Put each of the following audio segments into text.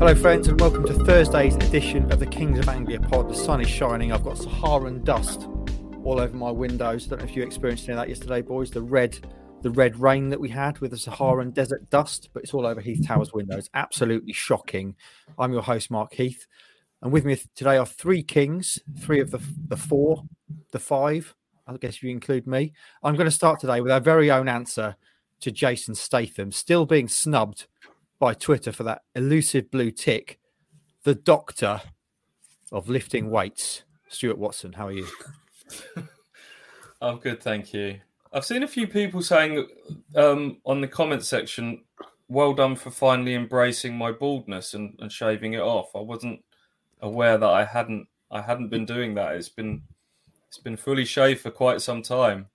Hello, friends, and welcome to Thursday's edition of the Kings of Anglia pod. The sun is shining. I've got Saharan dust all over my windows. Don't know if you experienced any of that yesterday, boys. The red, the red rain that we had with the Saharan desert dust, but it's all over Heath Tower's windows. Absolutely shocking. I'm your host, Mark Heath, and with me today are three kings, three of the the four, the five. I guess if you include me, I'm going to start today with our very own answer to Jason Statham, still being snubbed by Twitter for that elusive blue tick, the doctor of lifting weights. Stuart Watson, how are you? I'm good, thank you. I've seen a few people saying um, on the comment section, well done for finally embracing my baldness and, and shaving it off. I wasn't aware that I hadn't I hadn't been doing that. It's been it's been fully shaved for quite some time.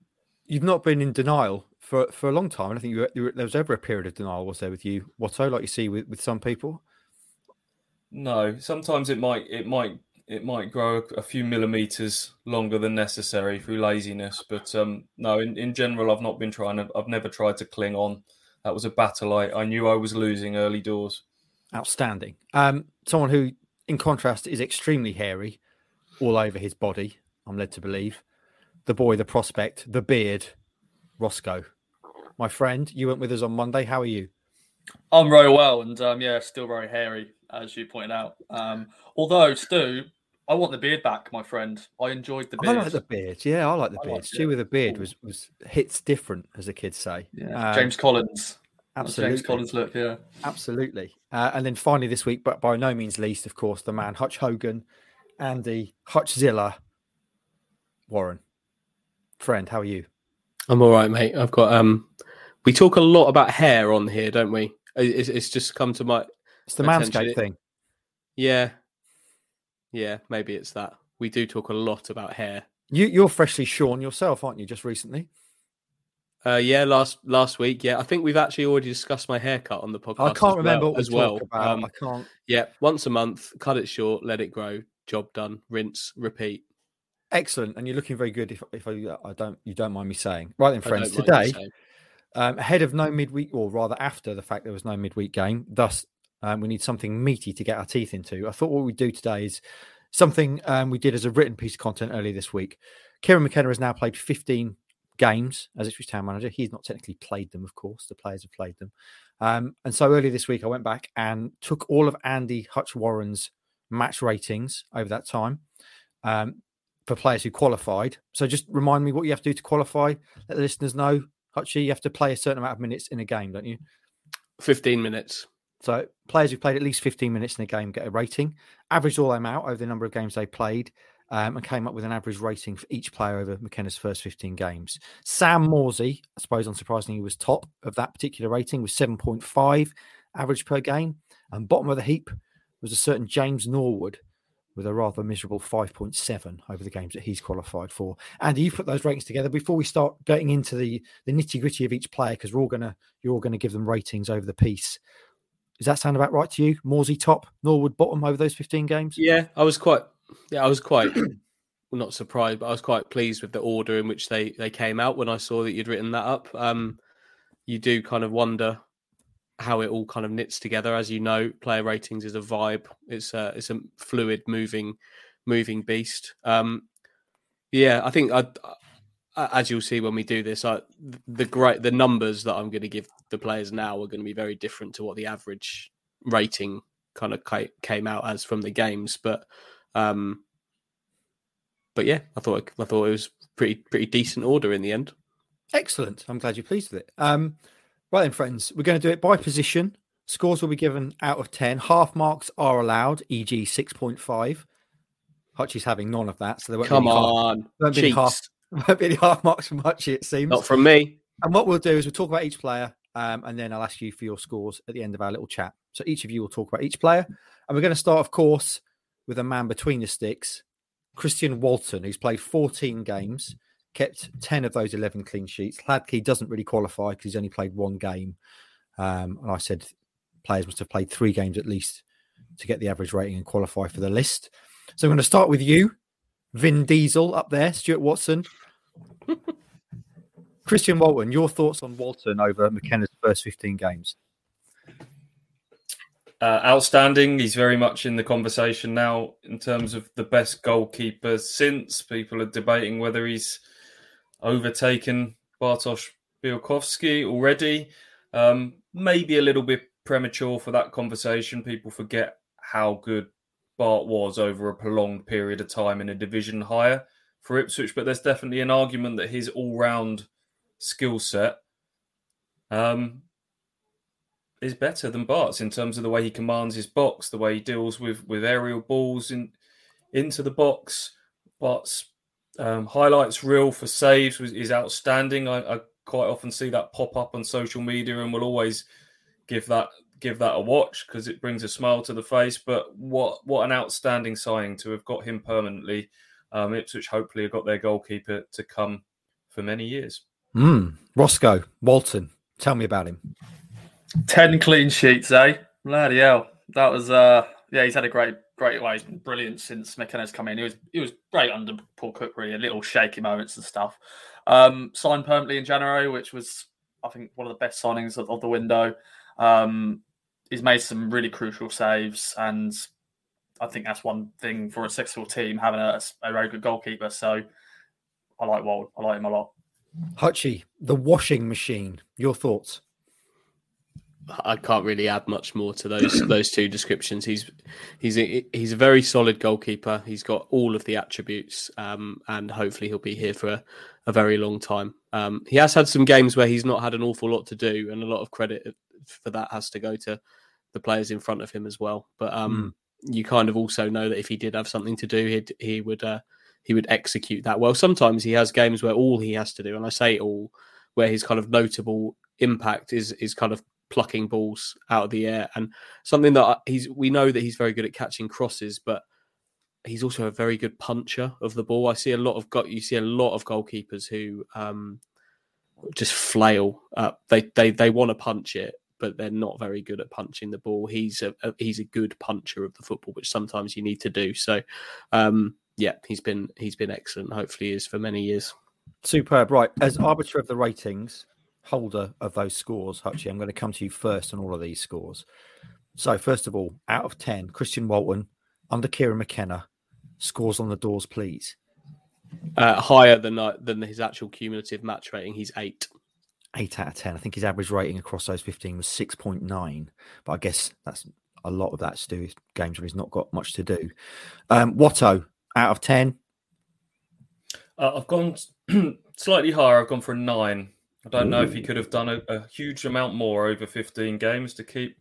You've not been in denial for for a long time. And I think you, you, there was ever a period of denial, was there, with you, Watto, like you see with, with some people? No, sometimes it might it might it might grow a, few millimeters longer than necessary through laziness, but um, no, in, in general, I've not been trying to. I've never tried to cling on. That was a battle I, I knew I was losing early doors. Outstanding. Um, someone who, in contrast, is extremely hairy all over his body. I'm led to believe. The boy, the prospect, the beard, Roscoe my friend. You went with us on Monday. How are you? I'm very well, and um, yeah, still very hairy, as you pointed out. Um, although, Stu, I want the beard back, my friend. I enjoyed the beard. I like the beard. Yeah, I like the I beard. Stu with a beard was was hits different, as the kids say. Yeah, um, James Collins. Absolutely. James Collins look, yeah. Absolutely. Uh, and then finally this week, but by no means least, of course, the man Hutch Hogan, Andy Hutchzilla, Warren. Friend, how are you? I'm all right, mate. I've got um we talk a lot about hair on here, don't we? It's, it's just come to my. It's the manscape thing. Yeah, yeah, maybe it's that. We do talk a lot about hair. You, you're freshly shorn yourself, aren't you? Just recently. Uh, yeah, last last week. Yeah, I think we've actually already discussed my haircut on the podcast. I can't remember well, as well. Um, I can't. Yeah, once a month, cut it short, let it grow, job done, rinse, repeat. Excellent, and you're looking very good. If if I, I don't, you don't mind me saying. Right then, friends. Today, um, ahead of no midweek, or rather after the fact there was no midweek game. Thus, um, we need something meaty to get our teeth into. I thought what we'd do today is something um, we did as a written piece of content earlier this week. Kieran McKenna has now played 15 games as Ipswich Town manager. He's not technically played them, of course. The players have played them. Um, and so earlier this week, I went back and took all of Andy Hutch Warren's match ratings over that time um, for players who qualified. So just remind me what you have to do to qualify. Let the listeners know Hutchie, you have to play a certain amount of minutes in a game, don't you? 15 minutes. So players who played at least 15 minutes in a game get a rating. Averaged all them out over the number of games they played um, and came up with an average rating for each player over McKenna's first 15 games. Sam Morsy, I suppose unsurprisingly, he was top of that particular rating with 7.5 average per game. And bottom of the heap was a certain James Norwood with a rather miserable 5.7 over the games that he's qualified for. And you put those ratings together before we start getting into the the nitty gritty of each player, because we're all gonna you're all gonna give them ratings over the piece. Does that sound about right to you? Morsy top, Norwood bottom over those 15 games? Yeah, I was quite yeah, I was quite not surprised, but I was quite pleased with the order in which they they came out when I saw that you'd written that up. Um you do kind of wonder how it all kind of knits together. As you know, player ratings is a vibe. It's a it's a fluid, moving, moving beast. Um, yeah, I think I, as you'll see when we do this, I, the great the numbers that I'm going to give the players now are going to be very different to what the average rating kind of came out as from the games. But um, but yeah, I thought I thought it was pretty pretty decent order in the end. Excellent. I'm glad you're pleased with it. Um, Right then, friends, we're going to do it by position. Scores will be given out of 10. Half marks are allowed, e.g., 6.5. Hutchie's having none of that, so there won't Come be any half, on, won't be half, won't be any half marks from Hutchie. It seems. Not from me. And what we'll do is we'll talk about each player, um, and then I'll ask you for your scores at the end of our little chat. So each of you will talk about each player, and we're going to start, of course, with a man between the sticks, Christian Walton, who's played 14 games, kept 10 of those 11 clean sheets. Hladky doesn't really qualify because he's only played one game, um, and I said players must have played three games at least to get the average rating and qualify for the list. So I'm going to start with you, Vin Diesel up there, Stuart Watson. Christian Walton, your thoughts on Walton over McKenna's first 15 games? Uh, outstanding. He's very much in the conversation now in terms of the best goalkeeper since. People are debating whether he's overtaken Bartosz Białkowski already. Um, maybe a little bit premature for that conversation. People forget how good Bart was over a prolonged period of time in a division higher for Ipswich, but there's definitely an argument that his all round skill set um, is better than Bart's in terms of the way he commands his box, the way he deals with with aerial balls in into the box. Bart's um, highlights reel for saves was, is outstanding. I, I quite often see that pop up on social media, and will always give that give that a watch because it brings a smile to the face. But what what an outstanding signing to have got him permanently. Um, Ipswich hopefully have got their goalkeeper to come for many years. Mm. Roscoe Walton, tell me about him. Ten clean sheets, eh? Bloody hell. That was uh yeah, he's had a great great way. He's been brilliant since McKenna's come in. He was he was great under Paul Cook, really, a little shaky moments and stuff. Um signed permanently in January, which was I think one of the best signings of, of the window. Um he's made some really crucial saves and I think that's one thing for a successful team having a, a very good goalkeeper. So I like Wald. I like him a lot. Hutchie, the washing machine. Your thoughts? I can't really add much more to those those two descriptions. He's he's a, he's a very solid goalkeeper. He's got all of the attributes, um, and hopefully he'll be here for a, a very long time. Um, he has had some games where he's not had an awful lot to do, and a lot of credit for that has to go to the players in front of him as well. But um, mm. you kind of also know that if he did have something to do, he'd, he would uh, he would execute that well. Sometimes he has games where all he has to do, and I say all, where his kind of notable impact is is kind of plucking balls out of the air and something that he's we know that he's very good at catching crosses but he's also a very good puncher of the ball. I see a lot of got you see a lot of goalkeepers who um just flail up. They they they want to punch it but they're not very good at punching the ball. He's a, a, he's a good puncher of the football which sometimes you need to do. So um yeah he's been he's been excellent hopefully is for many years. Superb. Right as arbiter of the ratings holder of those scores, Hutchie, I'm going to come to you first on all of these scores. So, first of all, out of 10, Christian Walton under Kieran McKenna scores on the doors, please. Uh, higher than uh, than his actual cumulative match rating. He's eight. Eight out of 10. I think his average rating across those 15 was 6.9. But I guess that's a lot of that's due games where he's not got much to do. Um, Watto, out of 10. Uh, I've gone slightly higher. I've gone for a nine. I don't know if he could have done a, a, huge amount more over 15 games to keep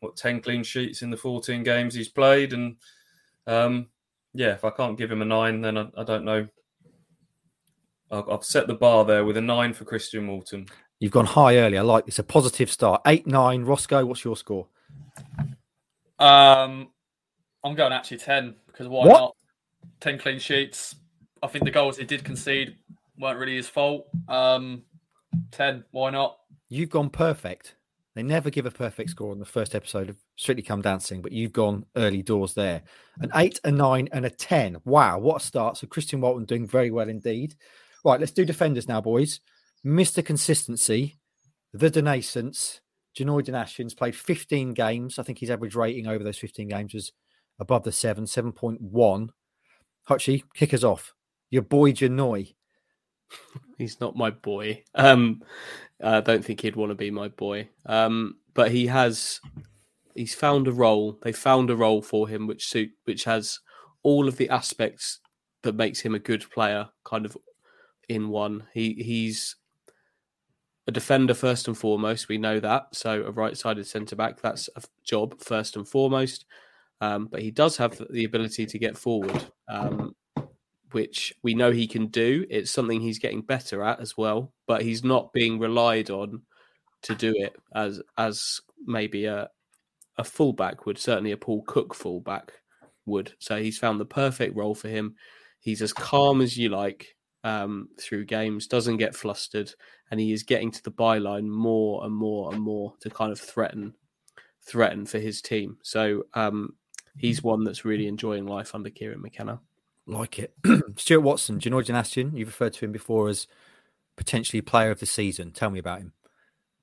what 10 clean sheets in the 14 games he's played. And um, yeah, if I can't give him a nine, then I, I don't know. I've, I've, set the bar there with a nine for Christian Walton. You've gone high early. I like this. A positive start. Eight, nine. Roscoe, what's your score? Um, I'm going actually 10 because why what? not? 10 clean sheets. I think the goals he did concede weren't really his fault. Um, 10. Why not? You've gone perfect. They never give a perfect score on the first episode of Strictly Come Dancing, but you've gone early doors there. An eight, a nine, and a 10. Wow, what a start. So Christian Walton doing very well indeed. Right, let's do defenders now, boys. Mr. Consistency, the Denaissance, Janoi Donacien's played 15 games. I think his average rating over those 15 games was above the seven, 7.1. Hutchie, kick us off. Your boy Janoi. He's not my boy. Um, I don't think he'd want to be my boy. Um, but he has, he's found a role. They found a role for him which suit, which has all of the aspects that makes him a good player, kind of in one. He he's a defender first and foremost. We know that. So a right-sided centre back, that's a job first and foremost. Um, but he does have the ability to get forward, um, which we know he can do. It's something he's getting better at as well, but he's not being relied on to do it as as maybe a a fullback would, certainly a Paul Cook fullback would. So he's found the perfect role for him. He's as calm as you like um, through games, doesn't get flustered, and he is getting to the byline more and more and more to kind of threaten threaten for his team. So um, he's one that's really enjoying life under Kieran McKenna. Like it. Stuart Watson, Janoi Janastian, you've referred to him before as potentially player of the season. Tell me about him.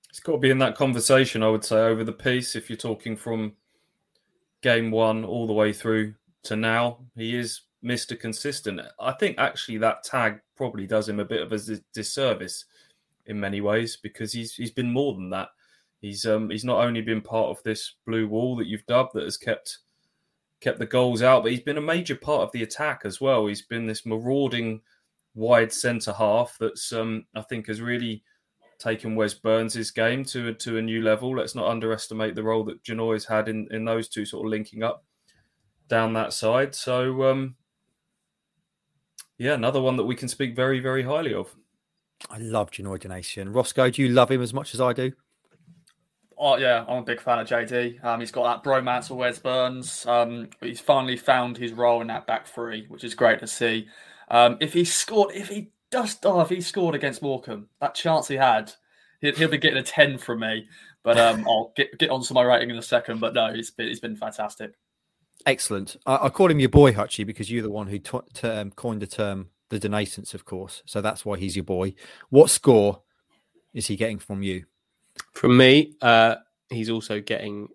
It's got to be in that conversation, I would say, over the piece. If you're talking from game one all the way through to now, he is Mr. Consistent. I think actually that tag probably does him a bit of a disservice in many ways because he's he's been more than that. He's um he's not only been part of this blue wall that you've dubbed that has kept kept the goals out, but he's been a major part of the attack as well. He's been this marauding wide centre half that's um I think has really taken Wes Burns' game to to a new level. Let's not underestimate the role that Janoi's had in in those two sort of linking up down that side. So um, yeah, another one that we can speak very very highly of. I love Janoi Donacien. Roscoe, do you love him as much as I do? Oh yeah, I'm a big fan of JD. Um, he's got that bromance with Wes Burns. Um, he's finally found his role in that back three, which is great to see. Um, if he scored, if he just oh, if he scored against Morecambe, that chance he had, he'll, he'll be getting a ten from me. But um, I'll get get onto my rating in a second. But no, he's been, he's been fantastic. Excellent. I, I call him your boy Hutchie because you're the one who t- term, coined the term the donatants, of course. So that's why he's your boy. What score is he getting from you? From me, uh, he's also getting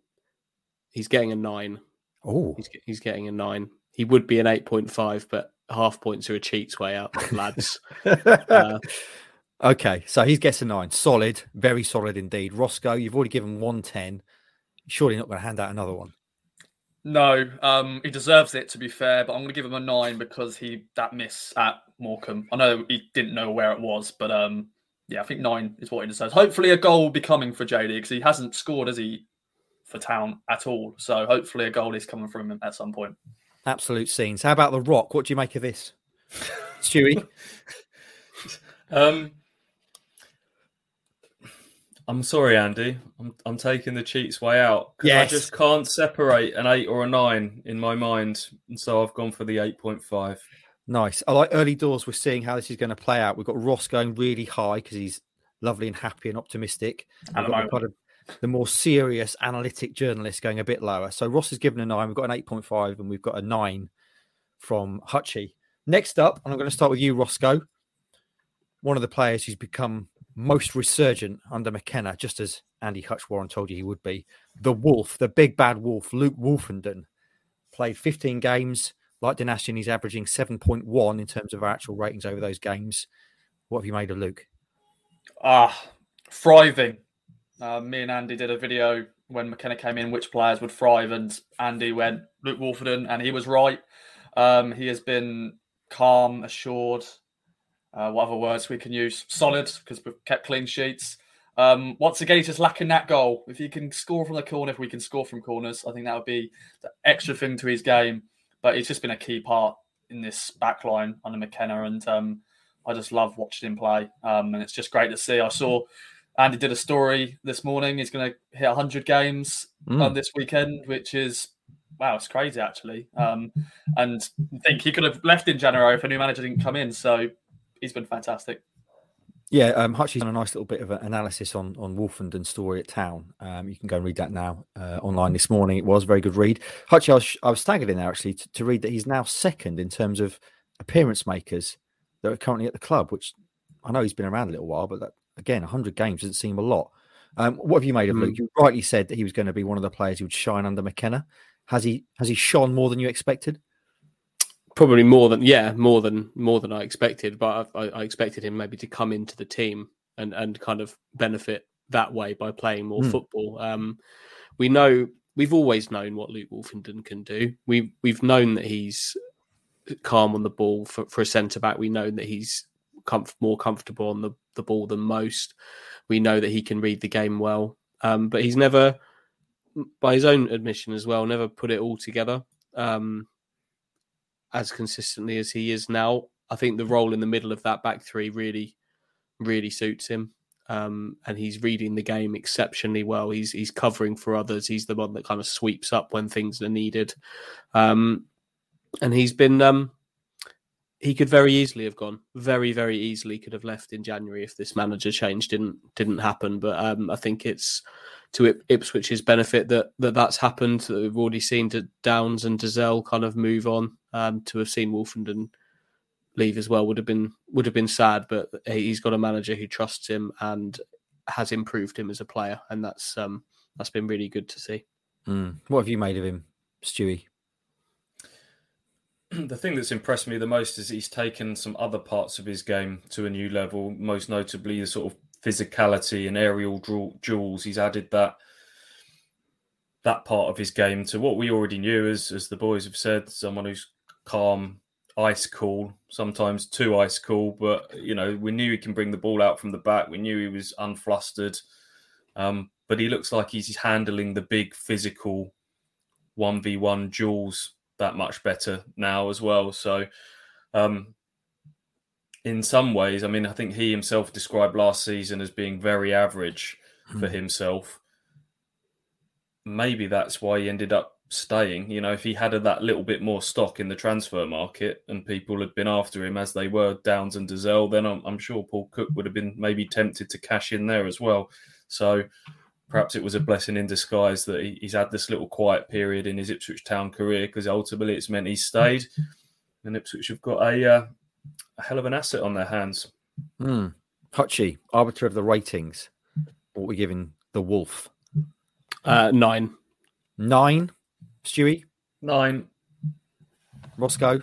he's getting a nine. Oh, he's, he's getting a nine. He would be an eight point five, but half points are a cheat's way out, lads. uh, okay, so he's gets a nine. Solid, very solid indeed. Roscoe, you've already given one ten. Surely not going to hand out another one. No, um, he deserves it to be fair, but I'm going to give him a nine because he that miss at Morecambe. I know he didn't know where it was, but um, yeah, I think nine is what he deserves. Hopefully, a goal will be coming for JD because he hasn't scored, has he, for Town at all? So hopefully, a goal is coming from him at some point. Absolute scenes. How about the Rock? What do you make of this, Stewie? um, I'm sorry, Andy. I'm I'm taking the cheats way out because yes. I just can't separate an eight or a nine in my mind, and so I've gone for the eight point five. Nice. I like early doors. We're seeing how this is going to play out. We've got Ross going really high because he's lovely and happy and optimistic. And of the more serious analytic journalist going a bit lower. So Ross has given a nine. We've got an 8.5 and we've got a nine from Hutchie. Next up, and I'm going to start with you, Roscoe. One of the players who's become most resurgent under McKenna, just as Andy Hutch Warren told you he would be. The Wolf, the big bad wolf, Luke Woolfenden, played 15 games. Like Donacien, he's averaging 7.1 in terms of our actual ratings over those games. What have you made of Luke? Ah, thriving. Uh, me and Andy did a video when McKenna came in, which players would thrive, and Andy went Luke Woolfenden, and he was right. Um, he has been calm, assured. Uh, what other words we can use? Solid because we've kept clean sheets. Um, once again, he's just lacking that goal. If he can score from the corner, if we can score from corners, I think that would be the extra thing to his game. But he's just been a key part in this back line under McKenna, and um, I just love watching him play. Um, and it's just great to see. I saw Andy did a story this morning. He's going to hit 100 games mm. this weekend, which is wow, it's crazy actually. Um, and I think he could have left in January if a new manager didn't come in. So he's been fantastic. Yeah, um, Hutchie's done a nice little bit of an analysis on on Woolfenden's story at Town. Um, you can go and read that now uh, online this morning. It was a very good read. Hutchie, I was, I was staggered in there actually to, to, read that he's now second in terms of appearance makers that are currently at the club, which I know he's been around a little while, but that, again, 100 games doesn't seem a lot. Um, what have you made of mm. Luke? You rightly said that he was going to be one of the players who would shine under McKenna. Has he has he shone more than you expected? Probably more than yeah, more than more than I expected. But I, I expected him maybe to come into the team and and kind of benefit that way by playing more mm. football. Um, we know we've always known what Luke Woolfenden can do. We we've known that he's calm on the ball for, for a centre back. We know that he's comf- more comfortable on the, the ball than most. We know that he can read the game well, um, but he's never by his own admission as well, never put it all together um, as consistently as he is now. I think the role in the middle of that back three really, really suits him. Um, and he's reading the game exceptionally well. He's he's covering for others. He's the one that kind of sweeps up when things are needed. Um, and he's been um, he could very easily have gone very very easily could have left in January if this manager change didn't didn't happen. But um, I think it's to Ipswich's benefit that, that that's happened. That we've already seen to Downes and Dozzell kind of move on. Um, to have seen Woolfenden leave as well would have been would have been sad. But he's got a manager who trusts him and has improved him as a player, and that's um, that's been really good to see. Mm. What have you made of him, Stewie? the thing that's impressed me the most is he's taken some other parts of his game to a new level, most notably the sort of physicality and aerial duels. He's added that that part of his game to what we already knew, as as the boys have said, someone who's calm, ice cool, sometimes too ice cool. But you know, we knew he can bring the ball out from the back. We knew he was unflustered. Um, but he looks like he's handling the big physical one v one duels that much better now as well. So, um, in some ways, I mean, I think he himself described last season as being very average mm. for himself. Maybe that's why he ended up staying. You know, if he had that little bit more stock in the transfer market and people had been after him as they were Downes and Dozzell, then I'm, I'm sure Paul Cook would have been maybe tempted to cash in there as well. So perhaps it was a blessing in disguise that he, he's had this little quiet period in his Ipswich Town career because ultimately it's meant he stayed. And Ipswich have got a, uh, a hell of an asset on their hands. Mm. Hutchie, arbiter of the ratings. What are we giving the Wolf? Uh, nine. Nine. Stewie? Nine. Roscoe?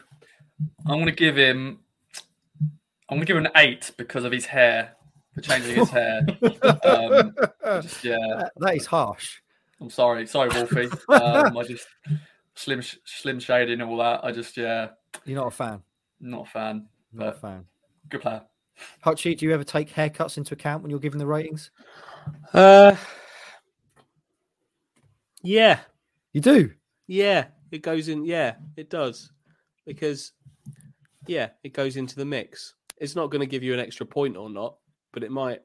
I'm going to give him. I'm going to give him an eight because of his hair for changing his hair. Um, just, yeah, that is harsh. I'm sorry, sorry, Wolfie. Um, I just slim, slim shading and all that. I just, yeah. You're not a fan. Not a fan. Not a fan. Good player. Hutchie, do you ever take haircuts into account when you're giving the ratings? Uh, yeah. You do? Yeah, it goes in. Yeah, it does. Because, yeah, it goes into the mix. It's not going to give you an extra point or not, but it might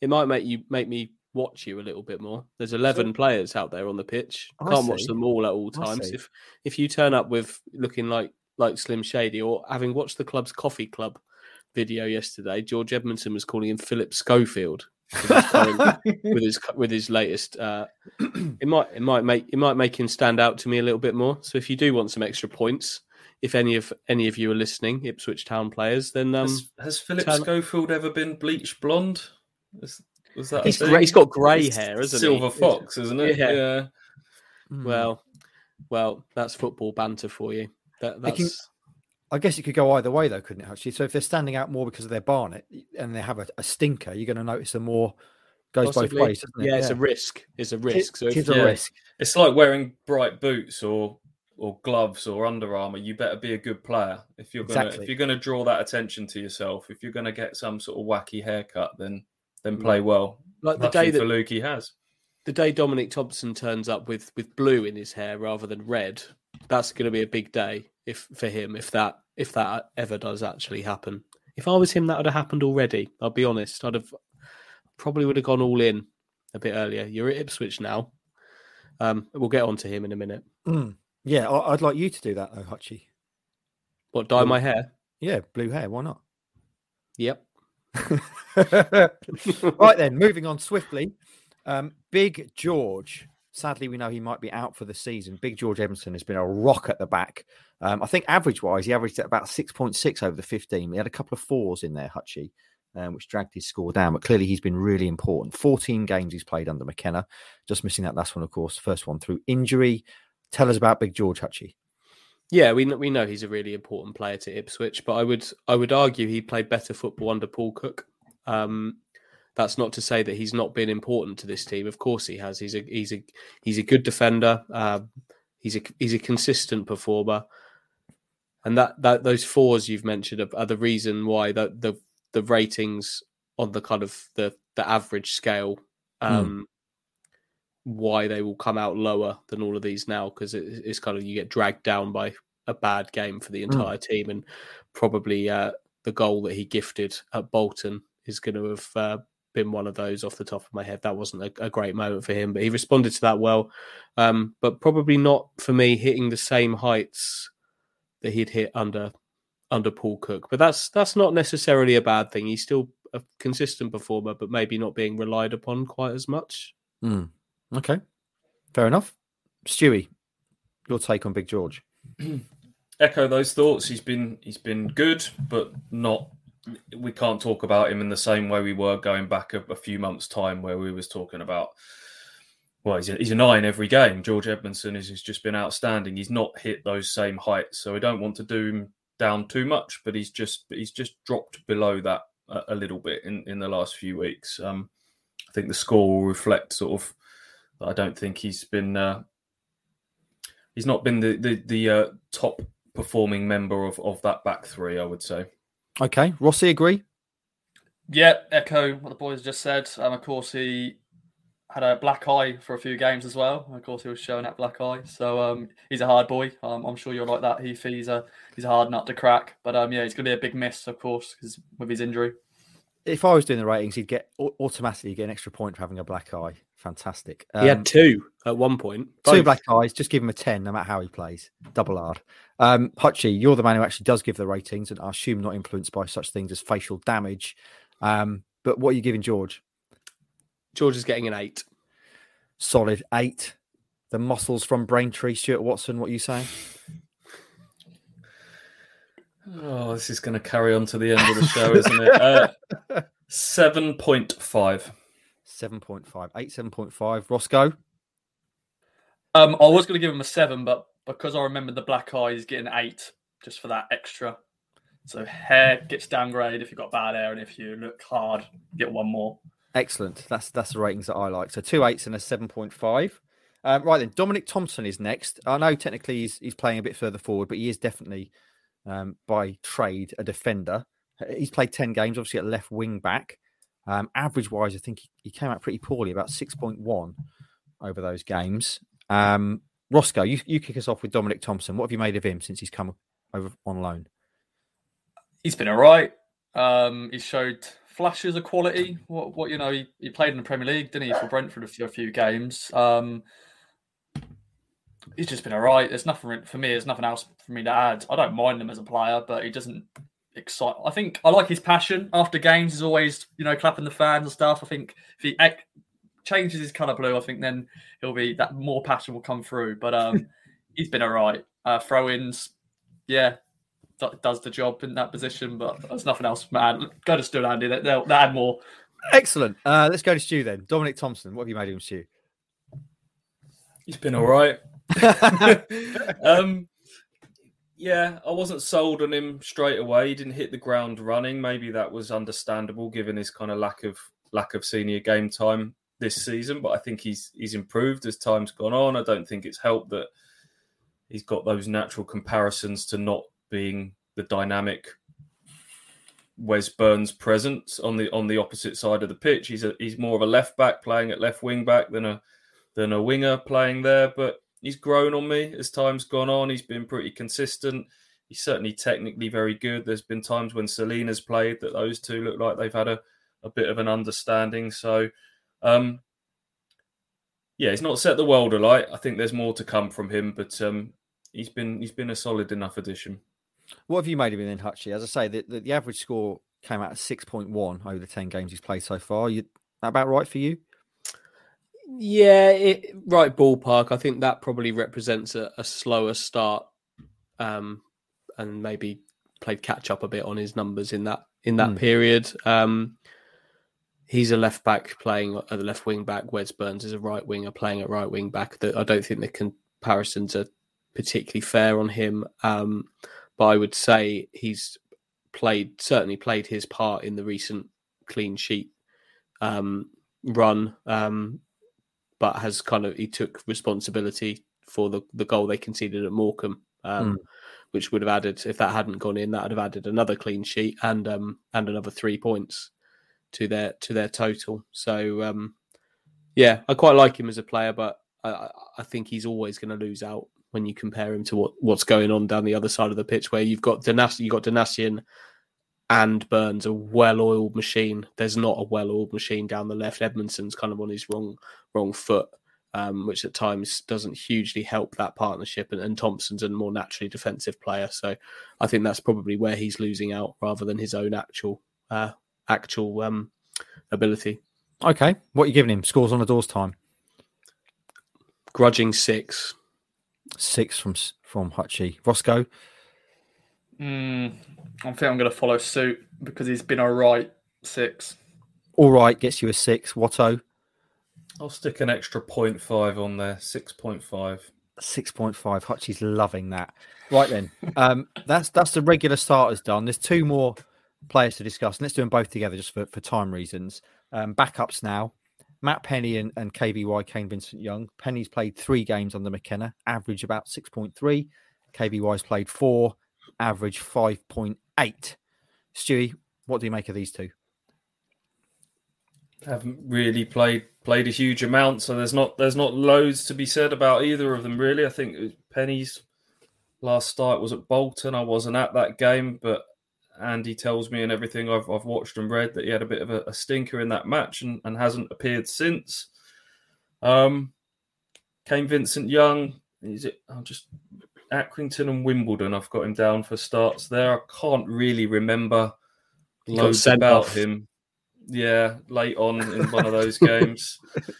it might make you make me watch you a little bit more. There's 11 so, players out there on the pitch. I Can't see. watch them all at all times. If if you turn up with looking like like Slim Shady or having watched the club's coffee club video yesterday, George Edmundson was calling him Philip Schofield with his with his latest. Uh, it might it might make it might make him stand out to me a little bit more. So if you do want some extra points, if any of any of you are listening, Ipswich Town players, then um, has, has Philip turn... Schofield ever been bleached blonde? Is, was that he's, gray, he's got grey hair, isn't Silver he? Fox, isn't it? Yeah. yeah. Hmm. Well, well, that's football banter for you. That, that's. Can, I guess it could go either way, though, couldn't it? Actually, so if they're standing out more because of their barnet and they have a, a stinker, you're going to notice them more. Goes Possibly. both ways, yeah, it? it's a risk. It's a risk. It, so if, it's a yeah, risk. It's like wearing bright boots or or gloves or Under Armour, you better be a good player. If you're gonna exactly. if you're gonna draw that attention to yourself, if you're gonna get some sort of wacky haircut, then then mm. play well. Like the day that Luke he has. The day Dominic Thompson turns up with with blue in his hair rather than red, that's going to be a big day if for him if that if that ever does actually happen. If I was him, that would have happened already. I'll be honest. I'd have probably would have gone all in a bit earlier. You're at Ipswich now. Um, we'll get on to him in a minute. Mm. Yeah, I'd like you to do that though, Hutchie. What dye my hair? Yeah, blue hair. Why not? Yep. right then, moving on swiftly. Um, Big George. Sadly, we know he might be out for the season. Big George Edmundson has been a rock at the back. Um, I think average wise, he averaged at about 6.6 over the 15. He had a couple of fours in there, Hutchie, um, which dragged his score down. But clearly, he's been really important. 14 games he's played under McKenna. Just missing that last one, of course. First one through injury. Tell us about Big George Hutchie. Yeah, we we know he's a really important player to Ipswich, but I would I would argue he played better football under Paul Cook. Um, that's not to say that he's not been important to this team. Of course, he has. He's a he's a he's a good defender. Um, he's a he's a consistent performer, and that that those fours you've mentioned are, are the reason why the, the the ratings on the kind of the the average scale hmm. um, why they will come out lower than all of these now because it, it's kind of you get dragged down by a bad game for the Mm. entire team and probably uh, the goal that he gifted at Bolton is going to have uh, been one of those off the top of my head. That wasn't a, a great moment for him, but he responded to that well. Um, but probably not for me hitting the same heights that he'd hit under under Paul Cook. But that's that's not necessarily a bad thing. He's still a consistent performer, but maybe not being relied upon quite as much. Mm. Okay, fair enough. Stewie, your take on Big George? Echo those thoughts. He's been he's been good, but not. We can't talk about him in the same way we were going back a, a few months' time, where we was talking about. Well, he's a, he's a nine every game. George Edmundson has, just been outstanding. He's not hit those same heights, so I don't want to do him down too much. But he's just he's just dropped below that a, a little bit in, in the last few weeks. Um, I think the score will reflect sort of. I don't think he's been. Uh, he's not been the the, the uh, top performing member of, of that back three. I would say. Okay, Rossi, agree? Yeah, echo what the boys just said. Um, of course, he had a black eye for a few games as well. Of course, he was showing that black eye. So um, he's a hard boy. Um, I'm sure you're like that. Heath. He's a he's a hard nut to crack. But um, yeah, he's going to be a big miss, of course, because with his injury. If I was doing the ratings, he'd get automatically get an extra point for having a black eye. Fantastic. he had Um, two at one point. Two black eyes, just give him a 10, no matter how he plays. Double hard. Um, Hutchie, you're the man who actually does give the ratings, and I assume not influenced by such things as facial damage. Um, but what are you giving George? George is getting an eight. Solid eight. The muscles from Braintree, Stuart Watson, what are you saying? Oh, this is going to carry on to the end of the show, isn't it? Uh, Seven point five. 7.5. 8, 7.5. Roscoe? Um, I was going to give him a seven, but because I remember the black eye, he's getting eight just for that extra. So hair gets downgraded if you've got bad hair, and if you look hard, get one more. Excellent. That's that's the ratings that I like. So two eights and a 7.5. Um, right then, Dominic Thompson is next. I know technically he's, he's playing a bit further forward, but he is definitely um, by trade a defender. He's played 10 games, obviously at left wing back. Um, average wise, I think he, he came out pretty poorly, about 6.1 over those games. Um, Roscoe, you, you kick us off with Dominic Thompson. What have you made of him since he's come over on loan? He's been all right. Um, he showed flashes of quality. What, what you know, he, he played in the Premier League, didn't he, for Brentford a few, a few games. Um, he's just been all right. There's nothing for me. There's nothing else for me to add. I don't mind him as a player, but he doesn't excite. I think I like his passion after games. He's always you know clapping the fans and stuff. I think if he ec- changes his colour blue, I think then he'll be that more passion will come through. But um, he's been all right. Uh, throw-ins, yeah, d- does the job in that position. But there's nothing else, man. Go to Stu Andy. They- They'll, they'll add more. Excellent. Uh, let's go to Stu then. Dominic Thompson, what have you made of him, Stu? He's been all right. um, yeah, I wasn't sold on him straight away. He didn't hit the ground running. Maybe that was understandable given his kind of lack of lack of senior game time this season. But I think he's he's improved as time's gone on. I don't think it's helped that he's got those natural comparisons to not being the dynamic Wes Burns presence on the on the opposite side of the pitch. He's a he's more of a left back playing at left wing back than a than a winger playing there. But he's grown on me as time's gone on. He's been pretty consistent. He's certainly technically very good. There's been times when Celina's played that those two look like they've had a, a bit of an understanding. So um yeah, he's not set the world alight. I think there's more to come from him, but um he's been he's been a solid enough addition. What have you made of him then, Hutchie? As I say, the, the, the average score came out at 6.1 over the 10 games he's played so far. You, that about right for you? Yeah, it, right ballpark. I think that probably represents a, a slower start, um, and maybe played catch up a bit on his numbers in that in that Mm. period. Um, he's a left back playing at the left wing back. Wes Burns is a right winger playing at right wing back. That I don't think the comparisons are particularly fair on him. Um, but I would say he's played certainly played his part in the recent clean sheet um, run. Um, but has kind of he took responsibility for the, the goal they conceded at Morecambe, um, which would have added if that hadn't gone in, that would have added another clean sheet and um, and another three points to their to their total. So um, Yeah, I quite like him as a player, but I, I think he's always going to lose out when you compare him to what, what's going on down the other side of the pitch, where you've got Donacien, you've got Donacien and Burns, a well-oiled machine. There's not a well-oiled machine down the left. Edmundson's kind of on his wrong wrong foot, um, which at times doesn't hugely help that partnership. And, and, Thompson's a more naturally defensive player, so I think that's probably where he's losing out rather than his own actual uh, actual um, ability. Okay, what are you giving him? Scores on the doors time. Grudging six. Six from from Hutchie. Roscoe. Mm, I think I'm going to follow suit because he's been all right. Six. All right gets you a six. Watto. I'll stick an extra 0.5 on there. 6.5. 6.5. Hutchie's loving that. Right then. um, that's that's the regular starters done. There's two more players to discuss. And let's do them both together just for, for time reasons. Um, backups now. Matt Penney and, and KVY Kane Vincent Young. Penney's played three games under McKenna, average about 6.3. KVY's played four, average 5.8. Stewie, what do you make of these two? Haven't really played played a huge amount, so there's not there's not loads to be said about either of them really. I think Penney's last start was at Bolton. I wasn't at that game, but Andy tells me and everything I've, I've watched and read that he had a bit of a, a stinker in that match and, and hasn't appeared since. Um, Kane Vincent Young, is it? I'll just Accrington and Wimbledon. I've got him down for starts there. I can't really remember loads about off. him. Yeah, late on in one of those games.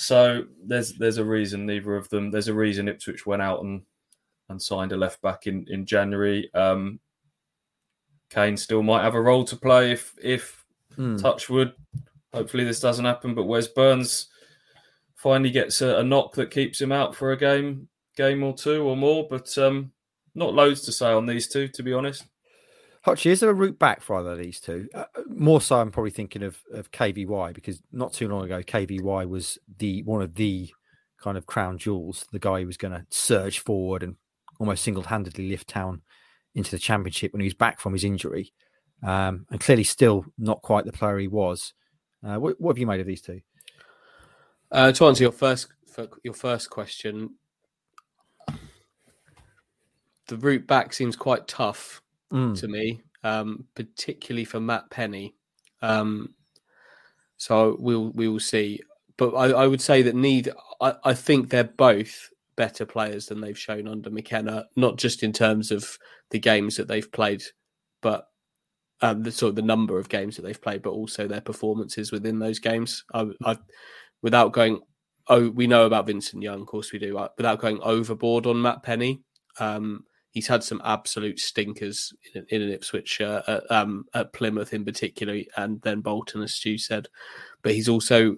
So there's there's a reason neither of them. There's a reason Ipswich went out and and signed a left back in in January. Um, Kane still might have a role to play if if mm. Touchwood. Hopefully this doesn't happen. But Wes Burns finally gets a, a, knock that keeps him out for a game game or two or more. But um, not loads to say on these two, to be honest. Hutchie, is there a route back for either of these two? Uh, more so, I'm probably thinking of, of KVY because not too long ago, KVY was the one of the kind of crown jewels, the guy who was going to surge forward and almost single handedly lift town into the championship when he was back from his injury, um, and clearly still not quite the player he was. Uh, what, what, have you made of these two? Uh, to answer your first your first question, the route back seems quite tough mm. to me, um, particularly for Matt Penney. Um, so we'll we will see. But I, I would say that need. I, I think they're both better players than they've shown under McKenna, not just in terms of the games that they've played, but um, the sort of the number of games that they've played, but also their performances within those games. I, I, without going, oh, we know about Vincent Young, of course we do. Uh, without going overboard on Matt Penny, um, he's had some absolute stinkers in, in an Ipswich uh, at, um, at Plymouth in particular, and then Bolton, as Stu said. But he's also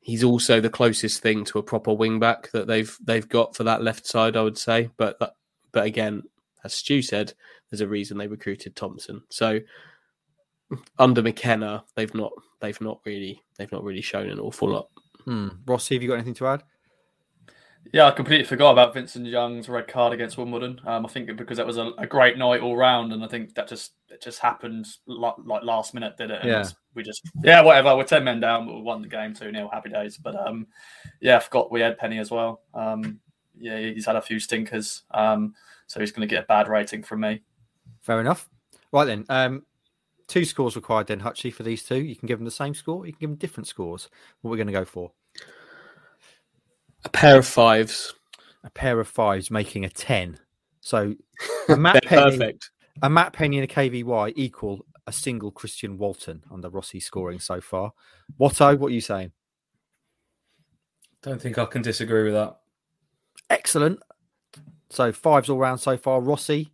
he's also the closest thing to a proper wing back that they've they've got for that left side, I would say. But but again, as Stu said, there's a reason they recruited Thompson. So under McKenna, they've not they've not really they've not really shown an awful lot. Hmm. Rossi, have you got anything to add? Yeah, I completely forgot about Vincent Young's red card against Wimbledon. Um, I think because that was a, a, great night all round, and I think that just it just happened like, like last minute, did it? And yeah. We just yeah, whatever. We're ten men down, but we won the game two 0 Happy days. But um, yeah, I forgot we had Penney as well. Um, yeah, he's had a few stinkers, um, so he's going to get a bad rating from me. Fair enough. Right then, um, two scores required then, Hutchie, for these two. You can give them the same score. You can give them different scores. What we're going to go for? A pair of fives. A pair of fives making a 10. So a Matt, Penney, perfect. a Matt Penney and a KVY equal a single Christian Walton under Rossi scoring so far. Watto, what are you saying? Don't think I can disagree with that. Excellent. So fives all round so far. Rossi?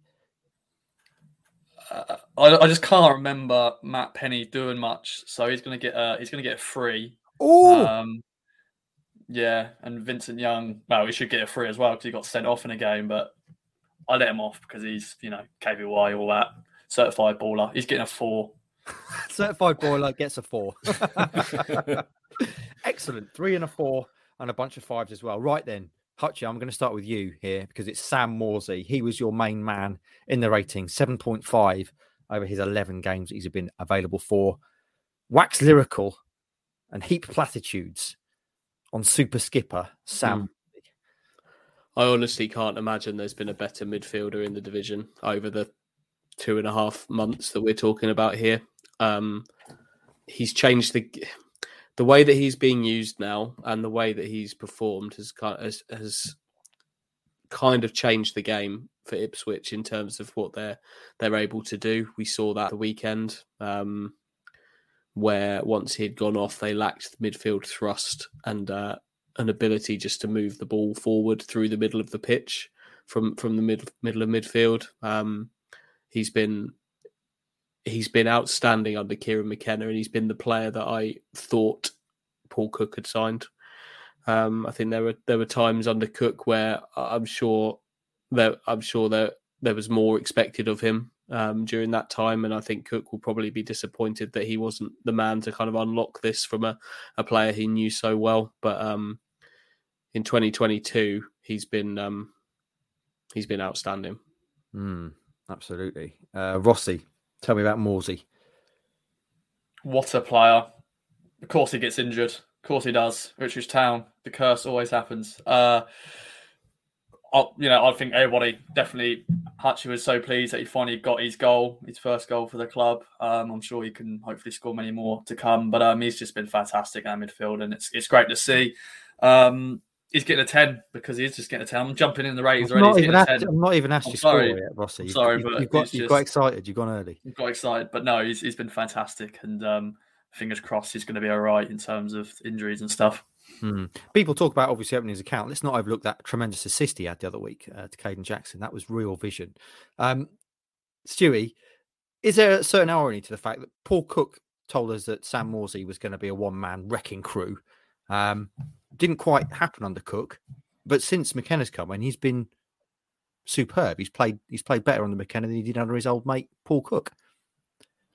Uh, I, I, just can't remember Matt Penney doing much, so he's going to get a he's going to get a free. Oh, um, yeah, and Vincent Young, well, he should get a free as well because he got sent off in a game, but I let him off because he's, you know, KVY, all that, certified baller. He's getting a four. certified baller gets a four. Excellent. Three and a four and a bunch of fives as well. Right then, Hutchie, I'm going to start with you here because it's Sam Morsy. He was your main man in the rating, 7.5 over his 11 games he's been available for. Wax lyrical and heap platitudes on super skipper Sam. Mm. I honestly can't imagine there's been a better midfielder in the division over the two and a half months that we're talking about here. Um, he's changed the the way that he's being used now and the way that he's performed has kind has, has kind of changed the game for Ipswich in terms of what they're they're able to do. We saw that the weekend um, where once he had gone off, they lacked the midfield thrust and uh, an ability just to move the ball forward through the middle of the pitch from from the mid, middle of midfield. Um, he's been he's been outstanding under Kieran McKenna, and he's been the player that I thought Paul Cook had signed. Um, I think there were there were times under Cook where I'm sure that I'm sure that there was more expected of him um, during that time, and I think Cook will probably be disappointed that he wasn't the man to kind of unlock this from a, a player he knew so well. But um, in 2022, he's been um, he's been outstanding. Mm, absolutely, uh, Rossi. Tell me about Morsy. What a player! Of course, he gets injured. Of course, he does. Ipswich Town. The curse always happens. Uh, I, you know, I think everybody definitely. Hutchie was so pleased that he finally got his goal, his first goal for the club. Um, I'm sure he can hopefully score many more to come. But um, he's just been fantastic in midfield, and it's it's great to see. Um, he's getting a 10 because he's just getting a 10. I'm jumping in the ratings I'm already. Not even I'm not even asked you score yet, Rossi. I'm sorry, you, but you've got, you've just, got excited. You've gone early. You've got excited, but no, he's, he's been fantastic. And um, fingers crossed he's going to be all right in terms of injuries and stuff. Hmm. People talk about obviously opening his account. Let's not overlook that tremendous assist he had the other week uh, to Kayden Jackson. That was real vision. Um, Stewie, is there a certain irony to the fact that Paul Cook told us that Sam Morsy was going to be a one man wrecking crew? Um, didn't quite happen under Cook, but since McKenna's come in, he's been superb. He's played he's played better under McKenna than he did under his old mate Paul Cook.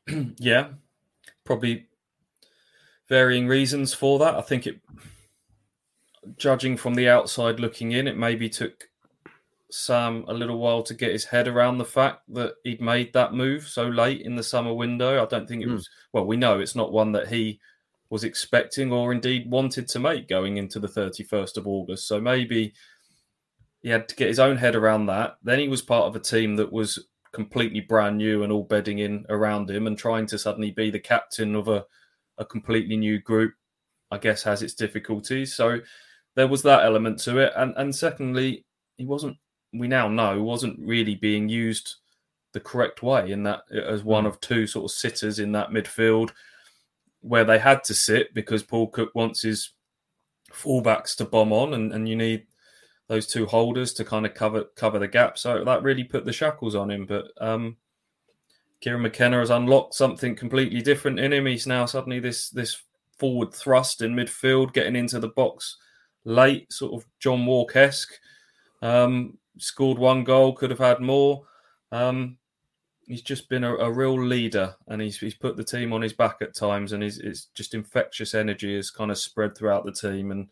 yeah, probably varying reasons for that. I think it, judging from the outside looking in, it maybe took Sam a little while to get his head around the fact that he'd made that move so late in the summer window. I don't think it Mm. was, well, we know it's not one that he was expecting or indeed wanted to make going into the 31st of August. So maybe he had to get his own head around that. Then he was part of a team that was completely brand new and all bedding in around him and trying to suddenly be the captain of a, a completely new group, I guess, has its difficulties. So there was that element to it. And and secondly, he wasn't we now know wasn't really being used the correct way in that as one of two sort of sitters in that midfield where they had to sit because Paul Cook wants his fullbacks to bomb on and, and you need those two holders to kind of cover cover the gap. So that really put the shackles on him. But um Kieran McKenna has unlocked something completely different in him. He's now suddenly this this forward thrust in midfield, getting into the box late, sort of John Walk esque. Um, scored one goal, could have had more. Um, he's just been a, a, real leader, and he's he's put the team on his back at times, and it's just infectious energy has kind of spread throughout the team. And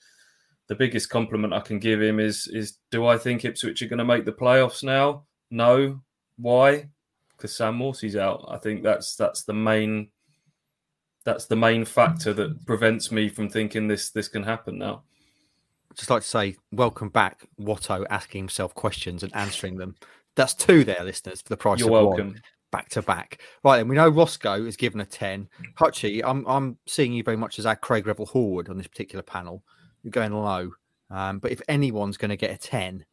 the biggest compliment I can give him is is do I think Ipswich are going to make the playoffs now? No. Why? Because Sam Morsy's out. I think that's that's the main that's the main factor that prevents me from thinking this this can happen now just like to say, welcome back, Watto, asking himself questions and answering them. That's two there, listeners, for the price You're of welcome. one, back to back. Right, then we know Roscoe is given a 10. Hutchie, I'm, I'm seeing you very much as our Craig Revel Horwood on this particular panel. You're going low. Um, but if anyone's going to get a 10,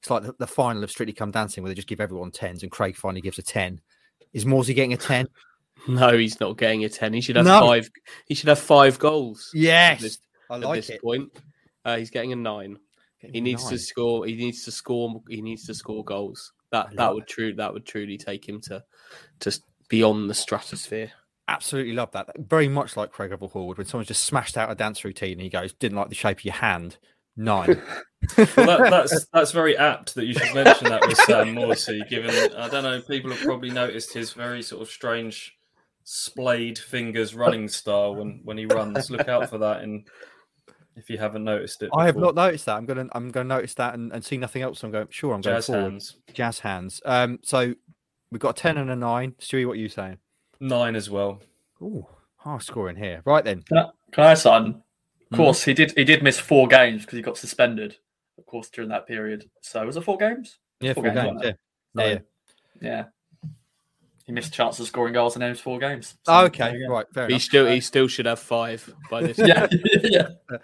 it's like the, the, final of Strictly Come Dancing where they just give everyone 10s and Craig finally gives a 10. Is Morsy getting a 10? No, he's not getting a 10. He should have No. five. He should have five goals. Yes. This, I at like this it. point. Uh, he's getting a nine. Getting He a needs nine. to score. He needs to score. He needs to score goals. That that would true. That would truly take him to to beyond the stratosphere. Absolutely love that. Very much like Craig Revel Horwood when someone's just smashed out a dance routine and he goes, didn't like the shape of your hand. Nine. Well, that, that's that's very apt that you should mention that with Sam Morsy. Given I don't know, people have probably noticed his very sort of strange splayed fingers running style when when he runs. Look out for that, and if you haven't noticed it, I have not noticed that. I'm gonna I'm gonna notice that and, and see nothing else. I'm going sure I'm going jazz forward. hands Jazz hands. Um so we've got a ten and a nine. Stewie, what are you saying? nine as well. Ooh, high scoring here. Right then. Can I, can I son? Of course, he did. He did miss four games because he got suspended. Of course, during that period. So was it four games? Yeah, Four four games, games. wasn't Yeah. So, yeah. yeah. He missed chances of scoring goals in those four games. So, Oh, okay, right, fair He enough. still he still should have five by this. Yeah, yeah.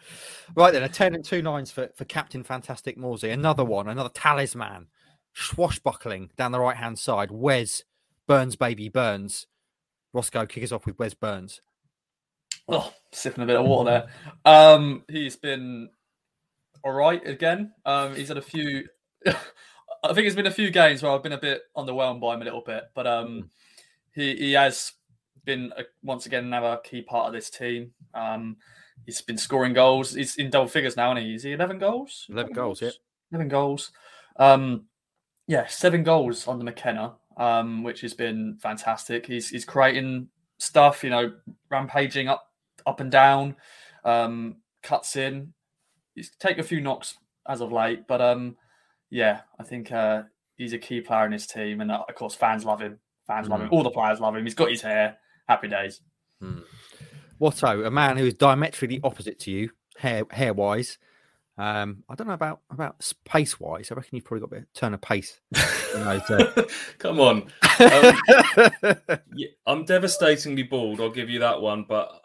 Right then, a 10 and two nines for, for Captain Fantastic Morsy. Another one, another talisman, swashbuckling down the right hand side. Wes Burns, baby Burns. Roscoe kick us off with Wes Burns. Oh, sipping a bit of water there. Um, he's been all right again. Um, he's had a few. I think it's been a few games where I've been a bit underwhelmed by him a little bit, but um, he he has been a, once again another key part of this team. Um, he's been scoring goals. He's in double figures now, and he is he eleven goals? 11 goals, yeah. Eleven goals. Um, yeah, seven goals on the McKenna, um, which has been fantastic. He's he's creating stuff, you know, rampaging up up and down, um, cuts in. He's taken a few knocks as of late, but um, yeah, I think uh, he's a key player in his team, and uh, of course, fans love him. Fans love him. All the players love him. He's got his hair. Happy days. Watto, a man who is diametrically opposite to you, hair hair wise. Um, I don't know about about pace wise. I reckon you've probably got a bit of turn of pace. know, Come on. Um, yeah, I'm devastatingly bald. I'll give you that one. But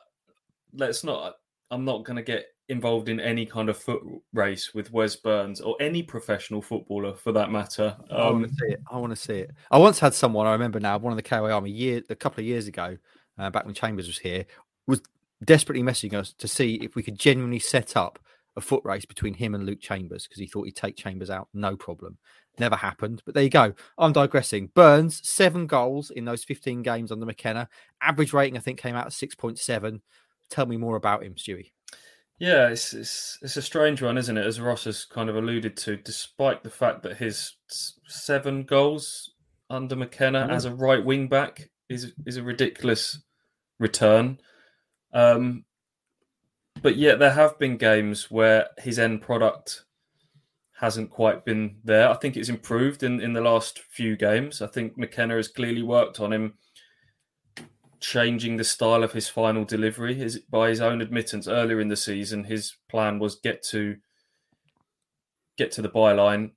let's not. I'm not going to get involved in any kind of foot race with Wes Burns or any professional footballer for that matter. I want Um, to see it. I want to see it. I once had someone I remember now, one of the KOA Army year, a couple of years ago, uh, back when Chambers was here, was desperately messaging us to see if we could genuinely set up a foot race between him and Luke Chambers because he thought he'd take Chambers out, no problem. Never happened, but there you go. I'm digressing. Burns seven goals in those 15 games under McKenna. Average rating I think came out at 6.7. Tell me more about him, Stewie. Yeah, it's, it's it's a strange one, isn't it? As Ross has kind of alluded to, despite the fact that his seven goals under McKenna Mm. as a right wing back is is a ridiculous return. Um, but yet there have been games where his end product hasn't quite been there. I think it's improved in, in the last few games. I think McKenna has clearly worked on him changing the style of his final delivery. His, by his own admittance, earlier in the season, his plan was get to get to the byline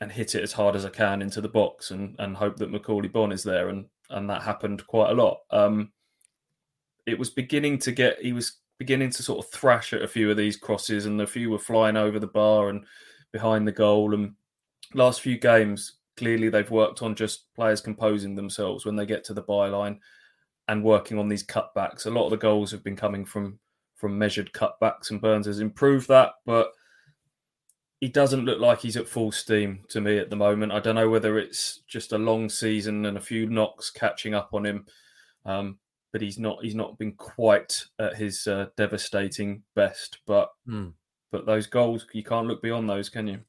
and hit it as hard as I can into the box and, and hope that Macauley Bonne is there. And, and that happened quite a lot. Um, it was beginning to get, he was beginning to sort of thrash at a few of these crosses and a few were flying over the bar and behind the goal. And last few games, clearly they've worked on just players composing themselves when they get to the byline and working on these cutbacks. A lot of the goals have been coming from from measured cutbacks, and Burns has improved that, but he doesn't look like he's at full steam to me at the moment. I don't know whether it's just a long season and a few knocks catching up on him, um, but he's not he's not been quite at his uh, devastating best. But Hmm. but those goals you can't look beyond those, can you?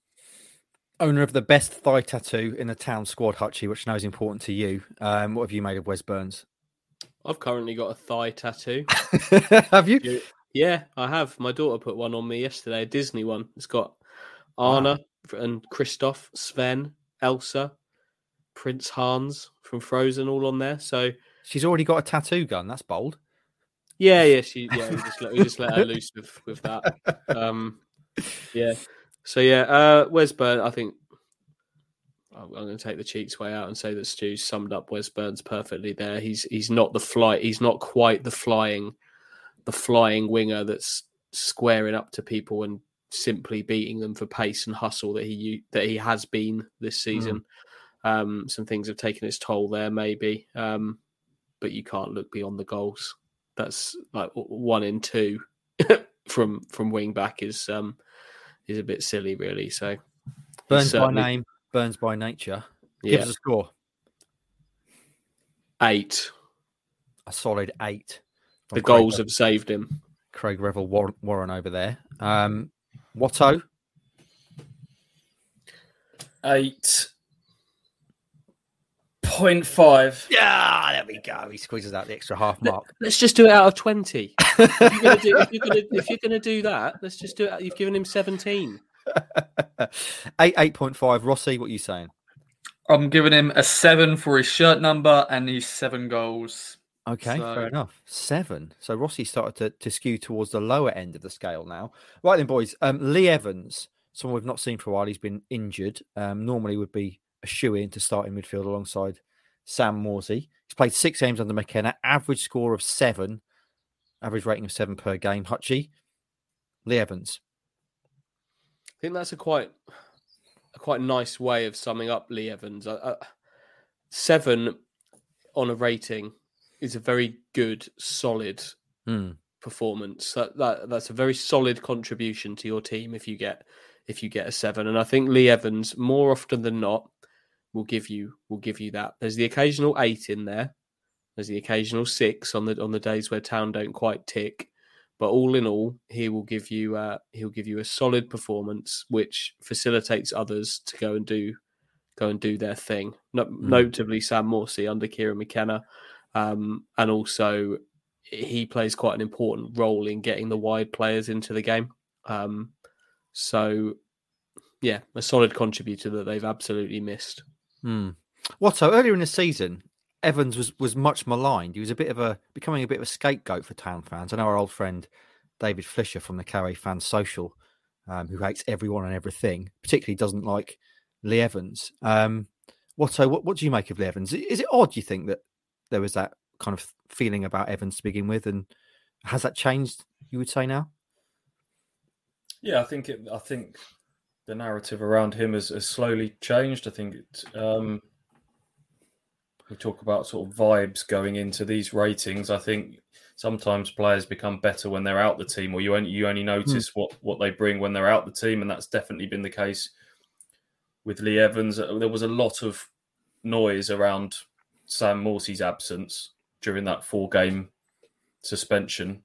Owner of the best thigh tattoo in the town squad, Hutchie, which I know is important to you. Um, what have you made of Wes Burns? I've currently got a thigh tattoo. have you? Yeah, I have. My daughter put one on me yesterday, a Disney one. It's got Anna and Kristoff, Sven, Elsa, Prince Hans from Frozen all on there. So She's already got a tattoo gun. That's bold. yeah, yeah, she yeah, we just let, we just let her loose with with that. Um, yeah. So yeah, uh, Wes Burns. I think I'm going to take the cheeks way out and say that Stu summed up Wes Burns perfectly there. He's he's not the fly. He's not quite the flying, the flying winger that's squaring up to people and simply beating them for pace and hustle that he that he has been this season. Um, some things have taken its toll there, maybe, um, but you can't look beyond the goals. That's like one in two from from wing back is um is a bit silly, really. So Burns by name, Burns by nature. Give yeah, us a score. eight. A solid eight. The goals Revel- have saved him. Craig Revel Warren, Warren over there. Um, Watto, Eight point five. yeah, there we go. He squeezes out the extra half mark. Let's just do it out of twenty. if, you're gonna do, if, you're gonna, if you're gonna do that, let's just do it. You've given him seventeen. eight, eight point five. Rossi, what are you saying? I'm giving him a seven for his shirt number and his seven goals. Okay, so... fair enough. Seven. So Rossi started to, to skew towards the lower end of the scale now. Right then, boys. Um, Lee Evans, someone we've not seen for a while. He's been injured. Um, normally would be a shoe in to start in midfield alongside Sam Morsy. He's played six games under McKenna, average score of seven, average rating of seven per game. Hutchie, Lee Evans. I think that's a quite a quite nice way of summing up Lee Evans. Uh, uh, seven on a rating is a very good, solid mm. performance. That, that that's a very solid contribution to your team if you get if you get a seven. And I think Lee Evans, more often than not, will give you will give you that. There's the occasional eight in there. There's the occasional six on the on the days where Town don't quite tick. But all in all, he will give you uh, he'll give you a solid performance, which facilitates others to go and do go and do their thing. No, mm. Notably, Sam Morsy under Kieran McKenna, um, and also he plays quite an important role in getting the wide players into the game. Um, so, yeah, a solid contributor that they've absolutely missed. What so earlier in the season, Evans was was much maligned. He was a bit of a becoming a bit of a scapegoat for town fans. I know our old friend David Flisher from the Carray Fans Social, um, who hates everyone and everything, particularly doesn't like Lee Evans. Um, what? What, what do you make of Lee Evans? Is it odd? You think that there was that kind of feeling about Evans to begin with, and has that changed? You would say now? Yeah, I think it. I think the narrative around him has, has slowly changed. I think um, we talk about sort of vibes going into these ratings. I think sometimes players become better when they're out the team, or you only you only hmm. notice mm. what what they bring when they're out the team, and that's definitely been the case with Lee Evans. Uh, there was a lot of noise around Sam Morsy's absence during that four game suspension.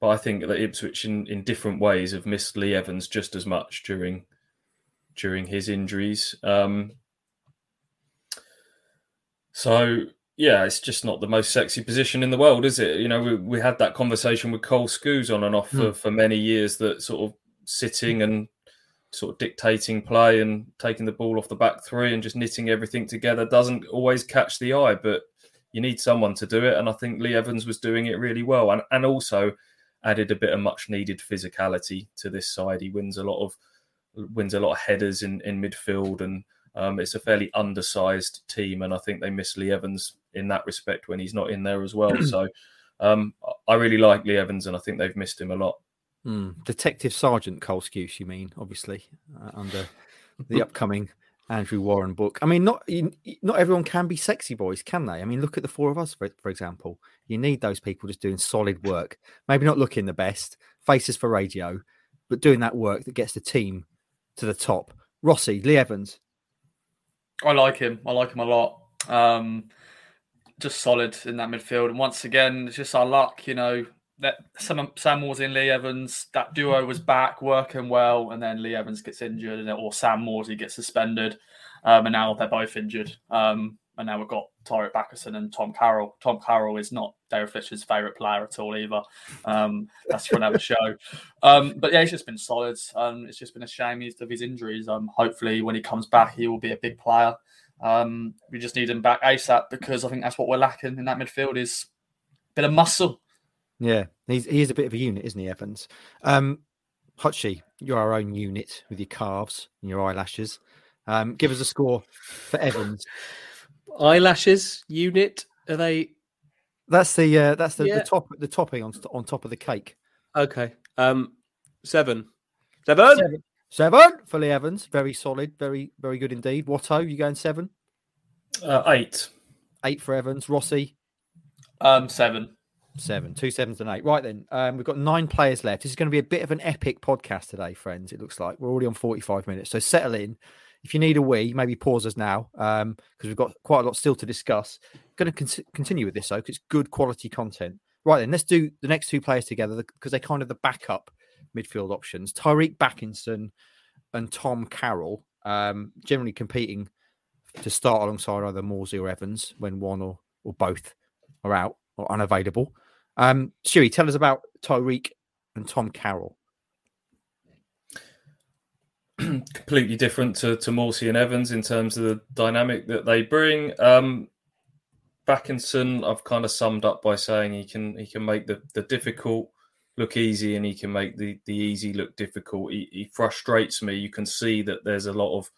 But I think that Ipswich, in, in different ways, have missed Lee Evans just as much during during his injuries. Um, so yeah, it's just not the most sexy position in the world, is it? You know, we, we had that conversation with Cole Skuse on and off mm. for, for many years that sort of sitting and sort of dictating play and taking the ball off the back three and just knitting everything together doesn't always catch the eye, but you need someone to do it. And I think Lee Evans was doing it really well and, and also added a bit of much needed physicality to this side. He wins a lot of wins a lot of headers in, in midfield, and um, it's a fairly undersized team. And I think they miss Lee Evans in that respect when he's not in there as well. so um, I really like Lee Evans, and I think they've missed him a lot. Mm. Detective Sergeant Cole Skuse, you mean, obviously, uh, under the upcoming Andrew Warren book. I mean, not not everyone can be sexy boys, can they? I mean, look at the four of us, for, for example. You need those people just doing solid work. Maybe not looking the best, faces for radio, but doing that work that gets the team to the top. Rossi, Lee Evans. I like him. I like him a lot. Um, just solid in that midfield. And once again, it's just our luck, you know. That Sam, Sam in Lee Evans, that duo was back working well, and then Lee Evans gets injured, or Sam Morsy gets suspended, um, and now they're both injured. Um, and now we've got Tyreeq Bakinson and Tom Carroll. Tom Carroll is not David Flisher's favourite player at all either. Um, that's for another show. Um, but yeah, he's just been solid. Um, it's just been a shame he's, of his injuries. Um, hopefully, when he comes back, he will be a big player. Um, we just need him back ASAP because I think that's what we're lacking in that midfield is a bit of muscle. Yeah, he's he is a bit of a unit, isn't he, Evans? Um, Hutchie, you're our own unit with your calves and your eyelashes. Um, give us a score for Evans eyelashes unit are they? That's the uh, that's the, yeah. the top the topping on on top of the cake. Okay, um, seven, seven, seven, seven for Lee Evans. Very solid, very very good indeed. Watto, you going seven? Uh, eight, eight for Evans. Rossi, um, seven. Seven, two sevens and eight. Right then, um, we've got nine players left. This is going to be a bit of an epic podcast today, friends. It looks like we're already on forty-five minutes, so settle in if you need a wee, maybe pause us now because um, we've got quite a lot still to discuss. Going to con- continue with this though because it's good quality content. Right then, let's do the next two players together because they're kind of the backup midfield options. Tyreeq Bakinson and Tom Carroll, um, generally competing to start alongside either Morsy or Evans when one or, or both are out or unavailable. Um, tell us about Tyreeq and Tom Carroll. Completely different to, to Morsy and Evans in terms of the dynamic that they bring. Um, Bakinson, I've kind of summed up by saying he can he can make the, the difficult look easy and he can make the, the easy look difficult. He, he frustrates me. You can see that there's a lot of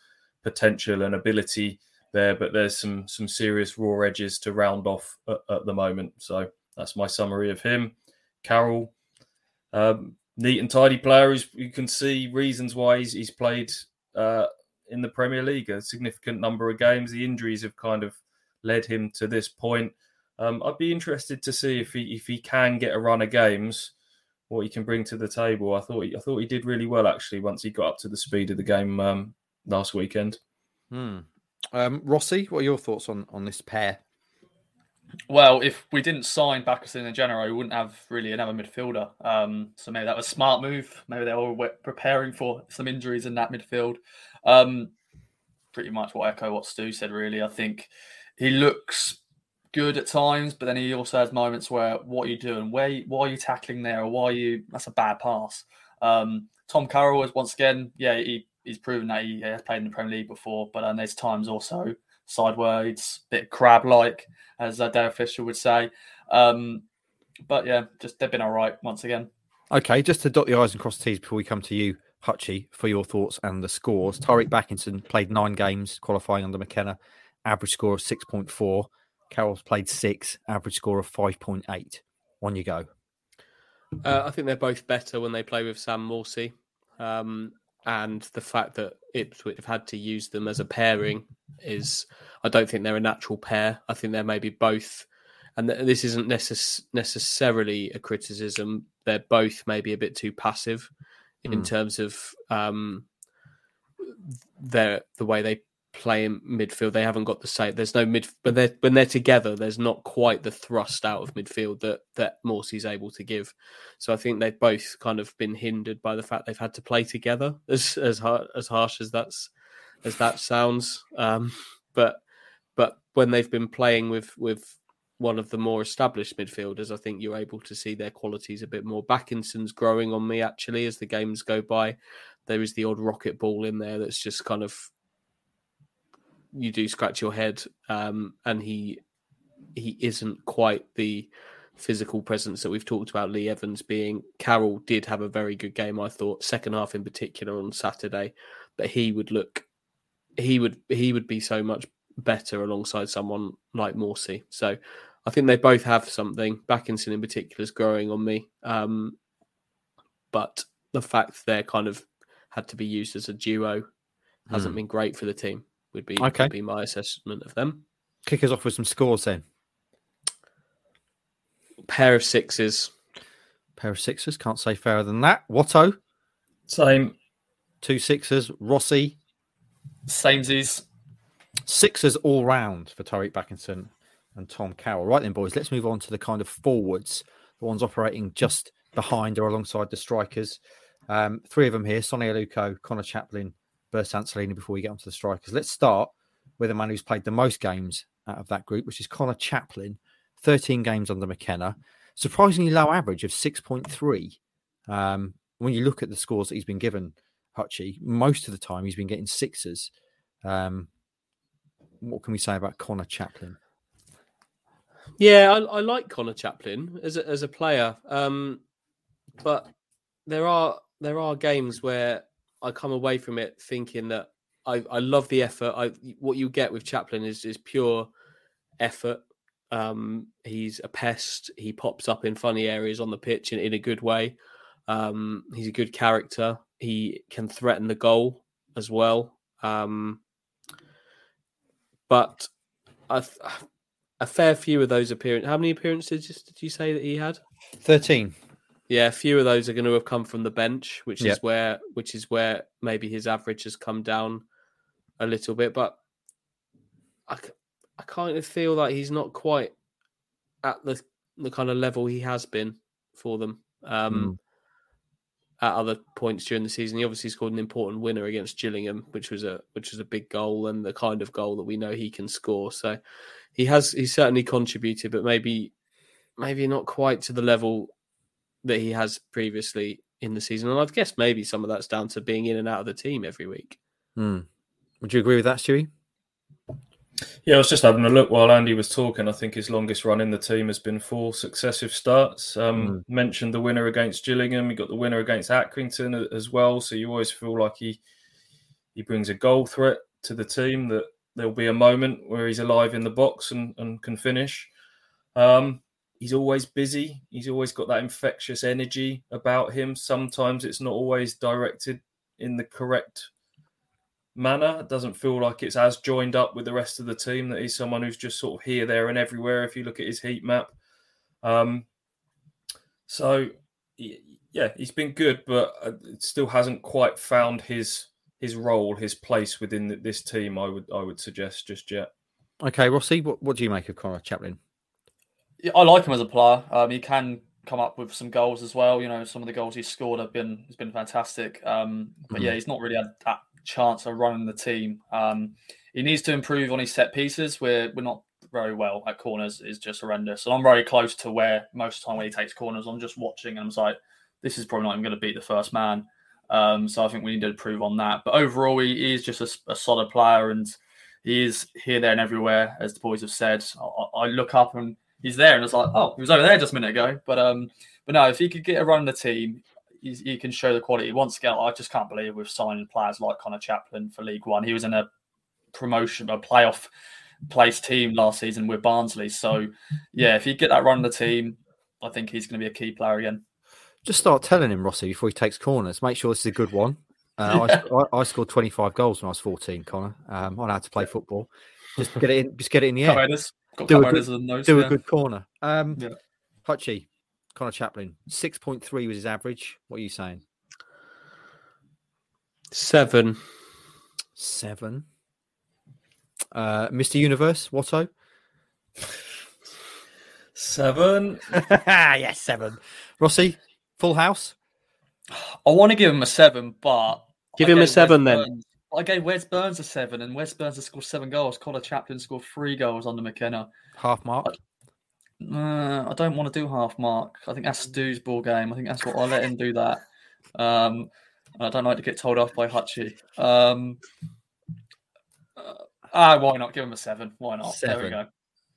potential and ability there, but there's some some serious raw edges to round off at, at the moment. So that's my summary of him. Carroll, um, neat and tidy player. you can see reasons why he's, he's played uh, in the Premier League a significant number of games. The injuries have kind of led him to this point. Um, I'd be interested to see if he if he can get a run of games, what he can bring to the table. I thought he, I thought he did really well actually once he got up to the speed of the game um, last weekend. Hmm. Um, Rossi, what are your thoughts on on this pair? Well, if we didn't sign Bakinson in January, we wouldn't have really another midfielder. Um, so maybe that was a smart move. Maybe they were preparing for some injuries in that midfield. Um, pretty much what echo what Stu said. Really, I think he looks good at times, but then he also has moments where what are you doing? Where why are you tackling there, or why are you? That's a bad pass. Um, Tom Carroll is once again, yeah, he, he's proven that he has played in the Premier League before, but um, there's times also sideways, bit crab like, as uh, Dale Fisher would say. Um, but yeah, just they've been all right once again. Okay, just to dot the i's and cross the t's before we come to you, Hutchie, for your thoughts and the scores. Tyreeq Bakinson played nine games qualifying under McKenna, average score of 6.4. Carroll's played six, average score of 5.8. On you go. Uh, I think they're both better when they play with Sam Morsy. Um, and the fact that Ipswich have had to use them as a pairing is, I don't think they're a natural pair. I think they're maybe both, and this isn't necess- necessarily a criticism. They're both maybe a bit too passive mm. in hmm. terms of um, their the way they play in midfield. They haven't got the same. There's no mid, but they're when they're together, there's not quite the thrust out of midfield that that Morsy's able to give. So I think they've both kind of been hindered by the fact they've had to play together. As as hard, as harsh as that's as that sounds, um, but but when they've been playing with with one of the more established midfielders, I think you're able to see their qualities a bit more. Bakinson's growing on me actually as the games go by. There is the odd rocket ball in there that's just kind of you do scratch your head, um, and he he isn't quite the physical presence that we've talked about Lee Evans being. Carroll did have a very good game, I thought, second half in particular on Saturday, but he would look he would he would be so much better alongside someone like Morsy. So I think they both have something. Bakinson in particular is growing on me. Um, but the fact they're kind of had to be used as a duo hasn't mm. been great for the team would be okay. would be my assessment of them. Kick us off with some scores then. Pair of sixes. Pair of sixes. Can't say fairer than that. Watto. Same. Two sixes. Rossi. Samesies. Sixes all round for Tyreeq Bakinson and Tom Carroll. Right then, boys, let's move on to the kind of forwards, the ones operating just behind or alongside the strikers. Um, three of them here Sonny Aluko, Conor Chaplin, Bernd St. before we get onto the strikers. Let's start with the man who's played the most games out of that group, which is Conor Chaplin, 13 games under McKenna. Surprisingly low average of 6.3. Um, when you look at the scores that he's been given, Hutchie, most of the time he's been getting sixes. Um, what can we say about Conor Chaplin? Yeah, I, I like Connor Chaplin as a, as a player, um, but there are there are games where I come away from it thinking that I, I love the effort. I what you get with Chaplin is is pure effort. Um, he's a pest. He pops up in funny areas on the pitch in, in a good way. Um, he's a good character. He can threaten the goal as well. Um, but a, a fair few of those appearances. How many appearances did you say that he had? Thirteen. Yeah, a few of those are going to have come from the bench, which yep. is where which is where maybe his average has come down a little bit. But I, I kind of feel like he's not quite at the the kind of level he has been for them um, mm. at other points during the season. He obviously scored an important winner against Gillingham, which was a which was a big goal and the kind of goal that we know he can score. So he has he certainly contributed, but maybe maybe not quite to the level that he has previously in the season. And I've guessed maybe some of that's down to being in and out of the team every week. Hmm. Would you agree with that, Stewie? Yeah, I was just having a look while Andy was talking. I think his longest run in the team has been four successive starts. Um, mm. Mentioned the winner against Gillingham. He got the winner against Accrington as well. So you always feel like he he brings a goal threat to the team. That there'll be a moment where he's alive in the box and, and can finish. Um, he's always busy. He's always got that infectious energy about him. Sometimes it's not always directed in the correct manner. It doesn't feel like it's as joined up with the rest of the team that he's someone who's just sort of here, there, and everywhere. If you look at his heat map, um, so yeah, he's been good, but uh, it still hasn't quite found his his role, his place within this team. I would I would suggest just yet. Okay, Rossi, what what do you make of Conor Chaplin? I like him as a player. Um, he can come up with some goals as well. You know, some of the goals he's scored have been has been fantastic. Um, but mm-hmm. yeah, he's not really had that chance of running the team. Um, he needs to improve on his set pieces. We're we're not very well at corners. is just horrendous. And I'm very close to where most of the time when he takes corners, I'm just watching and I'm like, this is probably not even going to beat the first man. Um, so I think we need to improve on that. But overall, he, he is just a, a, solid player and he is here, there, and everywhere, as the boys have said. I, I, look up and he's there, and it's like, oh, he was over there just a minute ago. But um, but no, if he could get a run in the team, he can show the quality. Once again, I just can't believe we've signed players like Conor Chaplin for League One. He was in a promotion, a playoff place team last season with Barnsley. So, yeah, if he get that run in the team, I think he's going to be a key player again. Just start telling him, Rossi, before he takes corners. Make sure this is a good one. Uh, I, I, scored 25 goals when I was 14, Conor. Um, I know how to play football. Just get it in. Just get it in the air. Do, a good, those, do yeah. a good corner. Um, yeah. Hutchie, Conor Chaplin, 6.3 was his average. What are you saying? Seven. Seven. Uh, Mr. Universe, Watto? Seven. yes, seven. Rossi, full house? I want to give him a seven, but. Give him a seven Wes then. Burns. I gave Wes Burns a seven, and Wes Burns has scored seven goals. Conor Chaplin scored three goals under McKenna. Half mark? Uh, I don't want to do half mark. I think that's Stu's ball game. I think that's what I'll let him do that. Um, I don't like to get told off by Hutchie. Um, uh, ah, why not give him a seven? Why not? Seven. There we go.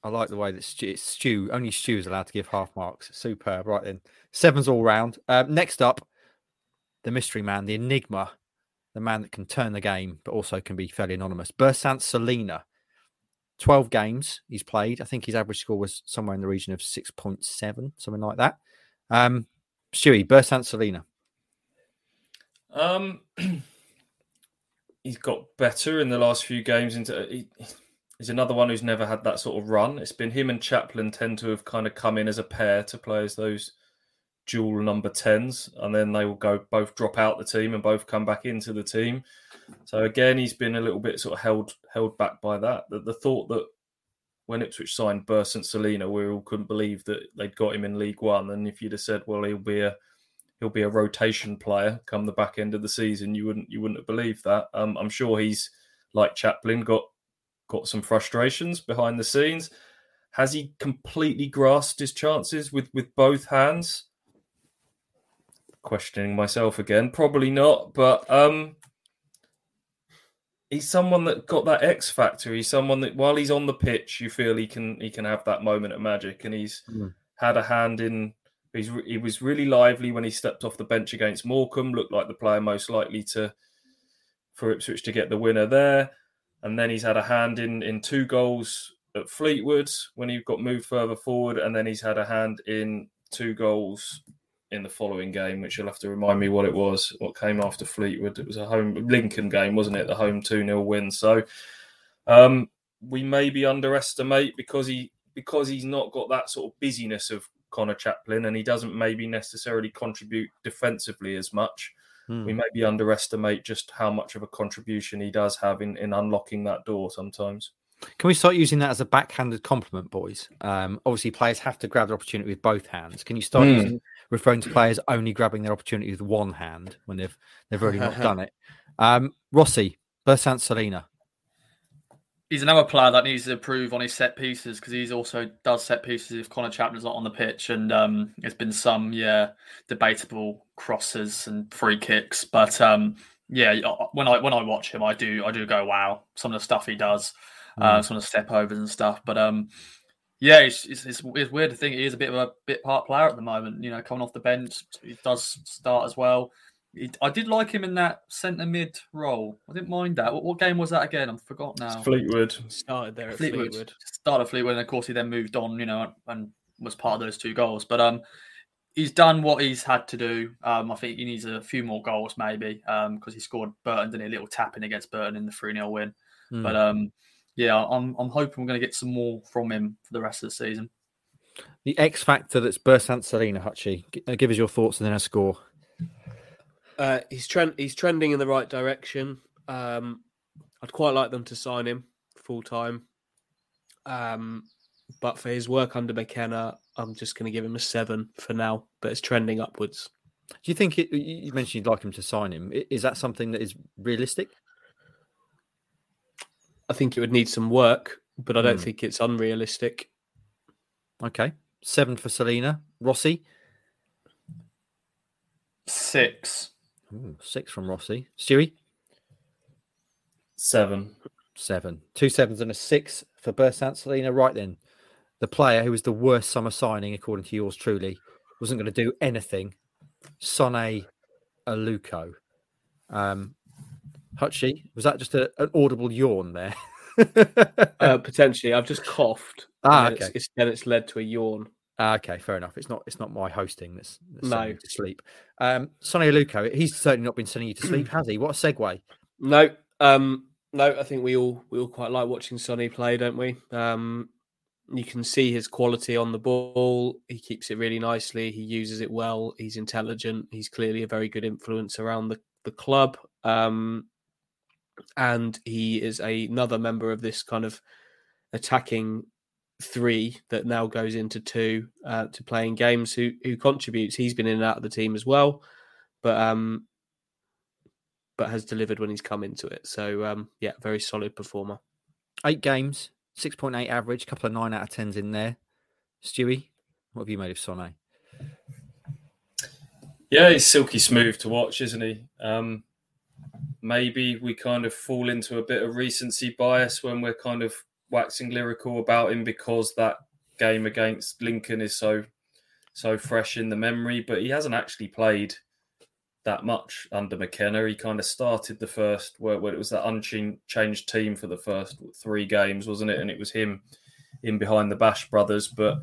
I like the way that Stu, Stu only Stu is allowed to give half marks. Superb. Right then, sevens all round. Uh, next up, the mystery man, the enigma, the man that can turn the game, but also can be fairly anonymous. Bersant Celina 12 games he's played. I think his average score was somewhere in the region of 6.7, something like that. Um, Stewie, Bersant Celina. Um, he's got better in the last few games. Into he, he's another one who's never had that sort of run. It's been him and Chaplin tend to have kind of come in as a pair to play as those dual number tens, and then they will go both drop out the team and both come back into the team. So again, he's been a little bit sort of held held back by that. The, the thought that when Ipswich signed Bersant Celina, we all couldn't believe that they'd got him in League One. And if you'd have said, well, he'll be a he'll be a rotation player come the back end of the season, you wouldn't you wouldn't have believed that. Um, I'm sure he's like Chaplin got got some frustrations behind the scenes. Has he completely grasped his chances with with both hands? Questioning myself again, probably not. But um, he's someone that got that X factor. He's someone that while he's on the pitch, you feel he can he can have that moment of magic, and he's mm. had a hand in. He's he was really lively when he stepped off the bench against Morecambe. Looked like the player most likely to for Ipswich to get the winner there, and then he's had a hand in in two goals at Fleetwood when he got moved further forward, and then he's had a hand in two goals in the following game, which you'll have to remind me what it was, what came after Fleetwood. It was a home Lincoln game, wasn't it? The home 2 0 win. So um, we maybe underestimate because he because he's not got that sort of busyness of Conor Chaplin and he doesn't maybe necessarily contribute defensively as much. Hmm. We maybe underestimate just how much of a contribution he does have in, in unlocking that door sometimes. Can we start using that as a backhanded compliment, boys? Um, obviously, players have to grab the opportunity with both hands. Can you start mm. using, referring to players only grabbing their opportunity with one hand when they've they've already not done it? Um, Rossi, Bersant Celina. He's another player that needs to improve on his set pieces because he's also does set pieces if Conor Chaplin's not on the pitch, and um, there's been some yeah debatable crosses and free kicks, but um, yeah, when I when I watch him, I do I do go wow some of the stuff he does. uh, mm. some of the step overs and stuff. But um, yeah, it's, it's, it's, it's, weird to think he is a bit of a bit part player at the moment. You know, coming off the bench, he does start as well. He, I did like him in that centre mid role. I didn't mind that. What, what game was that again? I have forgot now. Fleetwood started there. Fleetwood. Fleetwood. started Fleetwood, and of course he then moved on. You know, and was part of those two goals. But um, he's done what he's had to do. Um, I think he needs a few more goals maybe because um, he scored Burton, did a little tapping against Burton in the three 0 win. Mm. But um, yeah, I'm I'm hoping we're going to get some more from him for the rest of the season. The X factor that's Bersant Celina, Hutchie. Uh, give us your thoughts and then a score. Uh, he's trend he's trending in the right direction. Um, I'd quite like them to sign him full time. Um, but for his work under McKenna, I'm just going to give him a seven for now. But it's trending upwards. Do you think it, you mentioned you'd like him to sign him? Is that something that is realistic? I think it would need some work, but I don't mm. think it's unrealistic. Okay, seven for Celina. Rossi, six. Ooh, six from Rossi. Stewie, seven. Seven. Two sevens and a six for Bersant Celina. Right then, the player who was the worst summer signing, according to yours truly, wasn't going to do anything. Sone Aluko. Um, Hutchie, was that just a, an audible yawn there? uh, potentially. I've just coughed. Ah, okay. It's, it's, then it's led to a yawn. Ah, okay, fair enough. It's not. It's not my hosting that's, that's no. sending you to sleep. Um, Sone Aluko, he's certainly not been sending you to sleep, has he? What a segue. No, um, no. I think we all we all quite like watching Sonny play, don't we? Um, you can see his quality on the ball. He keeps it really nicely. He uses it well. He's intelligent. He's clearly a very good influence around the the club. Um, and he is a, another member of this kind of attacking three that now goes into two uh, to playing games who who contributes. He's been in and out of the team as well, but um, but has delivered when he's come into it. So um, yeah, very solid performer. Eight games, six point eight average, couple of nine out of tens in there. Stewie, what have you made of Sonne? Yeah, he's silky smooth to watch, isn't he? Um, maybe we kind of fall into a bit of recency bias when we're kind of waxing lyrical about him because that game against Lincoln is so so fresh in the memory. But he hasn't actually played that much under McKenna. He kind of started the first where, it was that unchanged team for the first three games, wasn't it? And it was him in behind the Bash brothers, but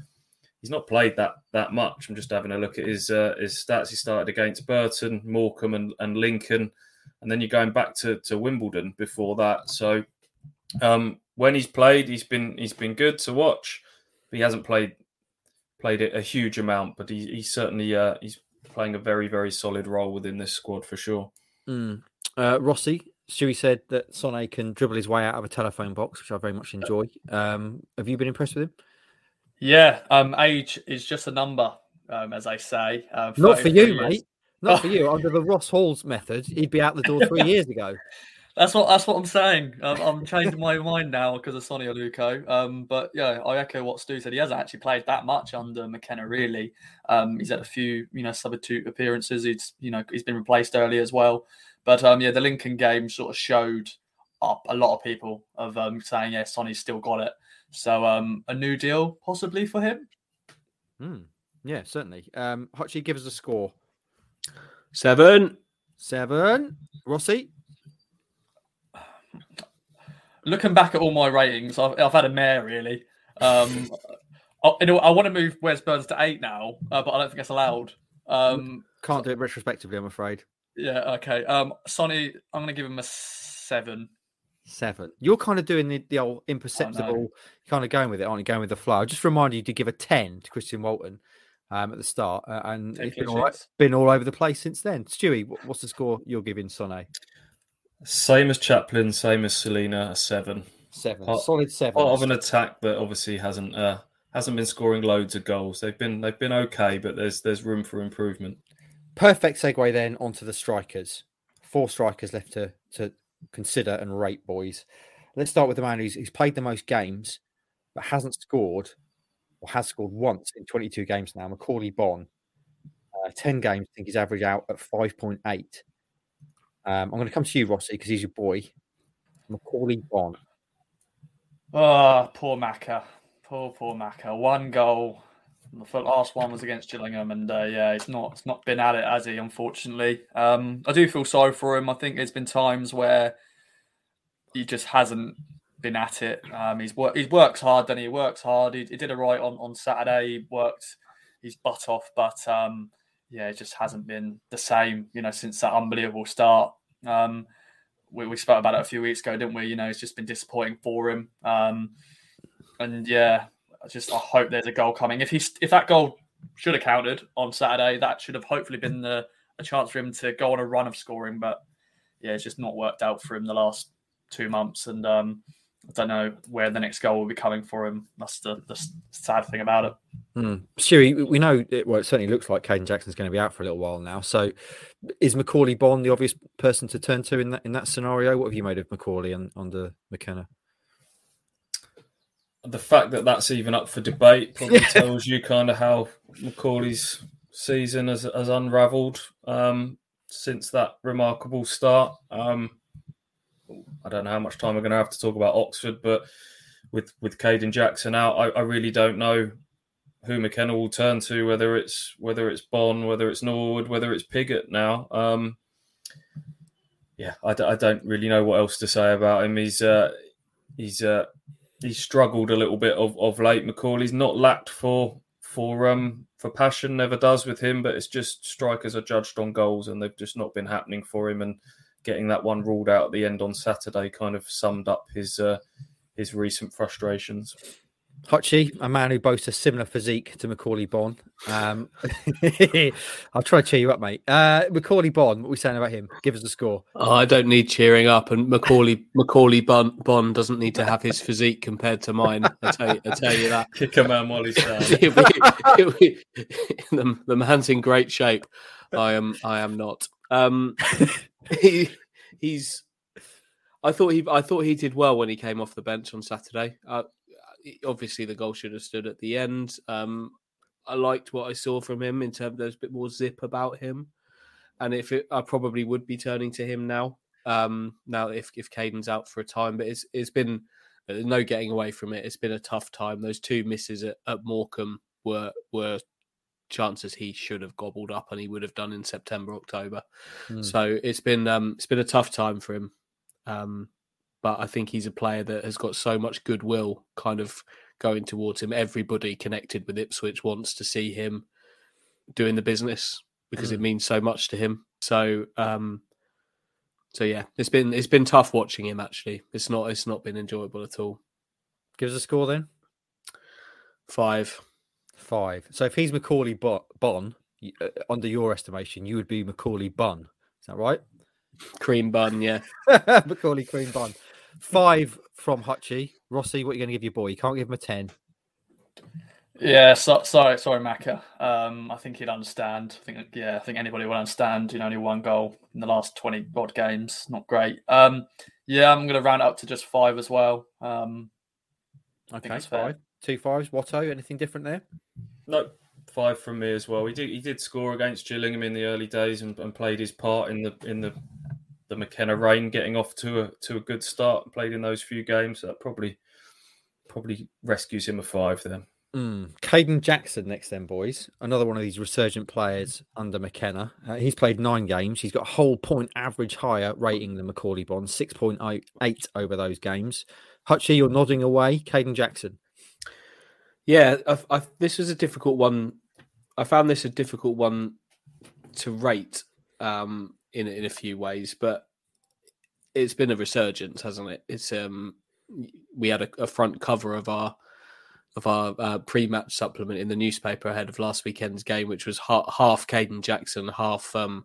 he's not played that that much. I'm just having a look at his uh, his stats. He started against Burton, Morecambe, and, and Lincoln and then you're going back to, to Wimbledon before that. So um, when he's played, he's been he's been good to watch. He hasn't played played it a huge amount, but he, he's certainly uh, he's playing a very very solid role within this squad for sure. Mm. Uh, Rossi, Stewie said that Sonne can dribble his way out of a telephone box, which I very much enjoy. Um, have you been impressed with him? Yeah, um, age is just a number, um, as I say. Uh, Not for you, years. mate. Not for you. Under the Ross Halls method, he'd be out the door three years ago. That's what that's what I'm saying. I'm, I'm changing my mind now because of Sonny Aluko. Um, but yeah, I echo what Stu said. He hasn't actually played that much under McKenna, really. Um, he's had a few, you know, substitute appearances. He's, you know, he's been replaced early as well. But um, yeah, the Lincoln game sort of showed up a lot of people of um, saying, yeah, Sonny's still got it. So um, a new deal possibly for him. Hmm. Yeah, certainly. Um, Hutchie, give us a score. Seven. Seven. Rossi. Looking back at all my ratings, I've, I've had a mare really. Um, I, you know, I want to move Wes Burns to eight now, uh, but I don't think it's allowed. Um, Can't do it retrospectively, I'm afraid. Yeah. Okay. Um, Sonny, I'm going to give him a seven. Seven. You're kind of doing the, the old imperceptible, kind of going with it, aren't you? Going with the flow. Just remind you to give a 10 to Christian Walton um, at the start, uh, and it's been all, right, been all over the place since then. Stewie, what's the score you're giving Sonne? Same as Chaplin, same as Celina, a seven. Seven, part, solid seven. Part of an attack that obviously hasn't uh, hasn't been scoring loads of goals. They've been they've been okay, but there's there's room for improvement. Perfect segue then onto the strikers. Four strikers left to to consider and rate, boys. Let's start with the man who's, who's played the most games but hasn't scored or has scored once in 22 games now. Macauley Bonne, uh, 10 games, I think he's average out at 5.8. Um, I'm going to come to you, Rossi, because he's your boy. Macauley Bonne. Oh, poor Macca. Poor, poor Macca. One goal. The last one was against Gillingham, and uh, yeah, it's not it's not been at it, has he? Unfortunately, um, I do feel sorry for him. I think there's been times where he just hasn't been at it. Um, he's work he works hard, then he? he works hard. He, he did a right on on Saturday. He worked his butt off, but um, yeah, it just hasn't been the same, you know, since that unbelievable start. Um, we, we spoke about it a few weeks ago, didn't we? You know, it's just been disappointing for him. Um, and yeah, I just I hope there's a goal coming. If he's if that goal should have counted on Saturday, that should have hopefully been the a chance for him to go on a run of scoring. But yeah, it's just not worked out for him the last two months, and um, I don't know where the next goal will be coming for him. That's the, the sad thing about it. Mm. Stewie, we know it, well, it certainly looks like Kayden Jackson's going to be out for a little while now. So, is Macauley Bonne the obvious person to turn to in that in that scenario? What have you made of Macauley and under McKenna? The fact that that's even up for debate probably yeah. tells you kind of how Macauley's season has, has unravelled um, since that remarkable start. Um, I don't know how much time we're going to have to talk about Oxford, but with with Kayden Jackson out, I, I really don't know who McKenna will turn to, whether it's whether it's Bonne, whether it's Norwood, whether it's Pigott now. Um, yeah, I d- I don't really know what else to say about him. He's uh, he's uh, he's struggled a little bit of, of late. Macauley's not lacked for for um for passion, never does with him, but it's just strikers are judged on goals, and they've just not been happening for him. And getting that one ruled out at the end on Saturday kind of summed up his uh, his recent frustrations. Hutchie, a man who boasts a similar physique to Macauley Bonne. Um, I'll try to cheer you up, mate. Uh, Macauley Bonne, what are we saying about him? Give us a score. Oh, I don't need cheering up, and Macaulay Macauley Bonne, Bonne doesn't need to have his physique compared to mine. I tell you, I tell you that. Kick a man while he's down. the, the man's in great shape. I am. I am not. Um, he, he's. I thought he. I thought he did well when he came off the bench on Saturday. Uh, obviously, the goal should have stood at the end. Um, I liked what I saw from him in terms. There's a bit more zip about him, and if it, I probably would be turning to him now. Um, now if if Kayden's out for a time, but it's it's been there's no getting away from it. It's been a tough time. Those two misses at, at Morecambe were were chances he should have gobbled up and he would have done in September, October. Mm. So it's been um, it's been a tough time for him. Um, but I think he's a player that has got so much goodwill kind of going towards him. Everybody connected with Ipswich wants to see him doing the business because mm. it hmm. means so much to him. So um, so yeah, it's been it's been tough watching him actually. It's not it's not been enjoyable at all. Give us a score then. Five. Five. So if he's Macauley Bonne, uh, under your estimation, you would be Macaulay Bun. Is that right? Cream bun, yeah. Macaulay cream bun. Five from Hutchie. Rossi, what are you going to give your boy? You can't give him a 10. Yeah, so, sorry, sorry, Macca. Um, I think he'd understand. I think, yeah, I think anybody will understand. You know, only one goal in the last twenty odd games, not great. Um, yeah, I'm going to round up to just five as well. Um, okay, five. Two fives. Watto, anything different there? No, five from me as well. He did he did score against Gillingham in the early days and, and played his part in the in the the McKenna reign, getting off to a to a good start. Played in those few games. That probably probably rescues him a five then. Mm. Kayden Jackson next, then, boys. Another one of these resurgent players under McKenna. Uh, he's played nine games. He's got a whole point average higher rating than Macauley Bonne, 6.8 over those games. Hutchie, you're nodding away. Kayden Jackson. Yeah, I, I, this was a difficult one. I found this a difficult one to rate um, in in a few ways, but it's been a resurgence, hasn't it? It's um, we had a, a front cover of our of our uh, pre-match supplement in the newspaper ahead of last weekend's game, which was ha- half Kayden Jackson, half um,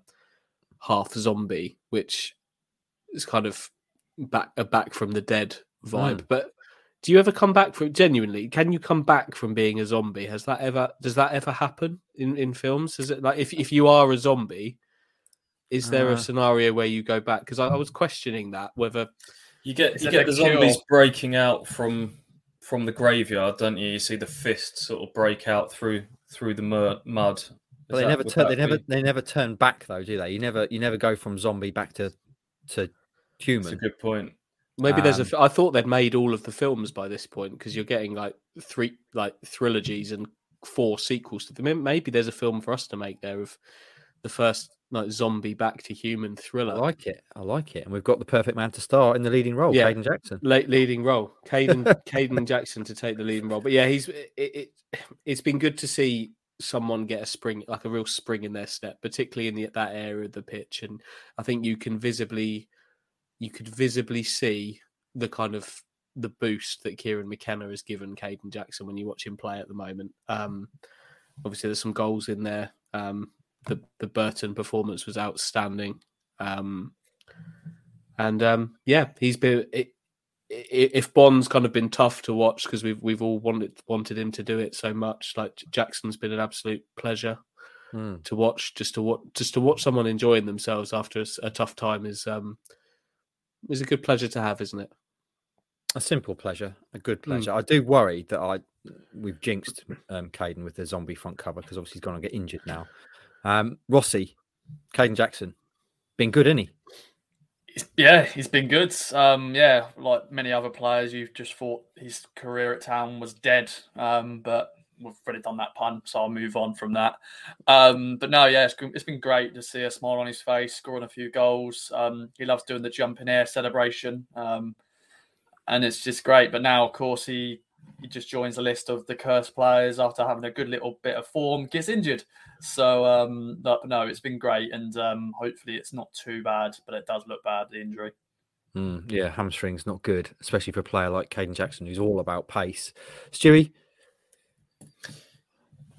half zombie, which is kind of back a back from the dead vibe. Mm. But do you ever come back from genuinely? Can you come back from being a zombie? Has that ever does that ever happen in in films? Is it like if if you are a zombie, is there uh, a scenario where you go back? Because I, I, was questioning that whether you get you get the zombies breaking out from from the graveyard, don't you? You see the fists sort of break out through through the mud. Is but they that, never turn. They be... never. They never turn back though, do they? You never. You never go from zombie back to to human. That's a good point. Maybe um, there's a. Um, I thought they'd made all of the films by this point because you're getting like three like trilogies and four sequels to them. Maybe there's a film for us to make there of the first like zombie back to human thriller. I like it. I like it. And we've got the perfect man to star in the leading role, yeah. Kayden Jackson. Late leading role, Kayden Kayden Jackson to take the leading role. But yeah, he's it, it. It's been good to see someone get a spring, like a real spring in their step, particularly in the, that area of the pitch. And I think you can visibly you could visibly see the kind of the boost that Kieran McKenna has given Kayden Jackson when you watch him play at the moment. Um, obviously, there's some goals in there. Um, the the Burton performance was outstanding, um, and um, yeah, he's been. It, if Bonne's kind of been tough to watch because we've we've all wanted wanted him to do it so much, like Jackson's been an absolute pleasure mm. to watch. Just to watch, just to watch someone enjoying themselves after a, a tough time is um, is a good pleasure to have, isn't it? A simple pleasure, a good hmm. pleasure. Mm. I do worry that I we've jinxed um, Kayden with the zombie front cover because obviously he's going to get injured now. Um, Rossi, Kayden Jackson, been good, isn't he? Yeah, he's been good. Um, yeah, like many other players, you've just thought his career at Town was dead. Um, but we've already done that pun, so I'll move on from that. Um, but no, yeah, it's, it's been great to see a smile on his face, scoring a few goals. Um, he loves doing the jump in air celebration, um, and it's just great. But now, of course, he he just joins the list of the cursed players after having a good little bit of form, gets injured. So um, no, it's been great, and um, hopefully it's not too bad, but it does look bad the injury. Mm, yeah, hamstring's not good, especially for a player like Kayden Jackson, who's all about pace. Stewie,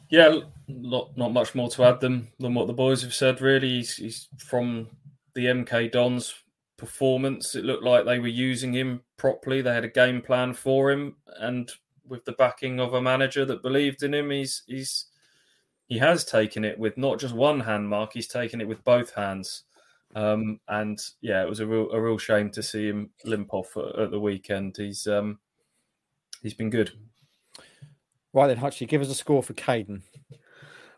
yeah, not not much more to add than than what the boys have said. Really, he's, he's from the MK Dons performance. It looked like they were using him properly. They had a game plan for him, and with the backing of a manager that believed in him, he's he's he has taken it with not just one hand, Mark. He's taken it with both hands. Um, and yeah, it was a real a real shame to see him limp off at, at the weekend. He's um, he's been good. Right then, Hutchie, give us a score for Kayden.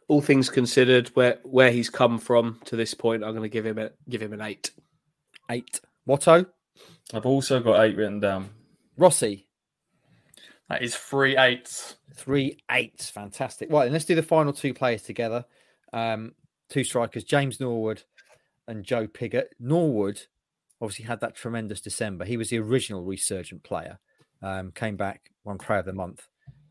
All things considered, where where he's come from to this point, I'm going to give him a give him an eight. Eight. Watto. I've also got eight written down. Rossi. That is three eights. Three eights. Fantastic. Right, and let's do the final two players together. Um, two strikers, James Norwood and Joe Pigott. Norwood obviously had that tremendous December. He was the original resurgent player. Um, came back, won Player of the Month.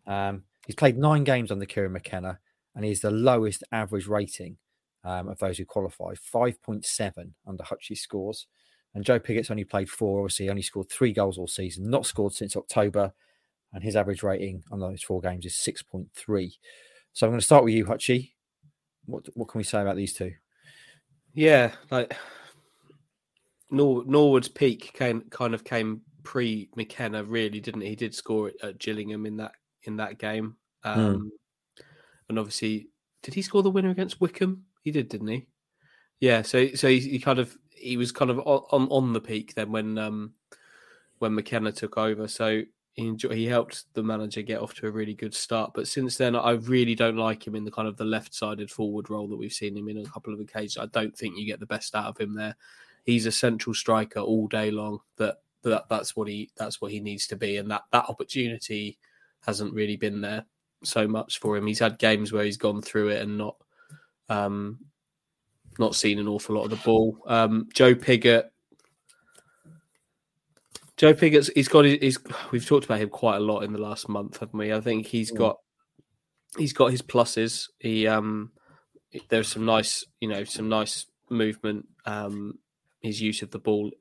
Um, He's played nine games under Kieran McKenna, and he's the lowest average rating um, of those who qualify 5.7 under Hutchie's scores. And Joe Pigott's only played four, obviously, only scored three goals all season, not scored since October. And his average rating on those four games is 6.3. So I'm going to start with you, Hutchie. What, what can we say about these two? Yeah, like Nor- Norwood's peak came kind of came pre McKenna, really, didn't it? He did score at Gillingham in that in that game. Hmm. Um, mm. And obviously, did he score the winner against Wycombe? He did, didn't he? Yeah. So so he, he kind of he was kind of on on the peak then when um when McKenna took over. So he enjoy, he helped the manager get off to a really good start. But since then, I really don't like him in the kind of the left-sided forward role that we've seen him in a couple of occasions. I don't think you get the best out of him there. He's a central striker all day long. That that that's what he that's what he needs to be, and that that opportunity hasn't really been there so much for him. He's had games where he's gone through it and not um, not seen an awful lot of the ball. Um, Joe Pigott. Joe Pigott's he's got his, we've talked about him quite a lot in the last month, haven't we? I think he's mm. got he's got his pluses. He um there's some nice, you know, some nice movement. Um his use of the ball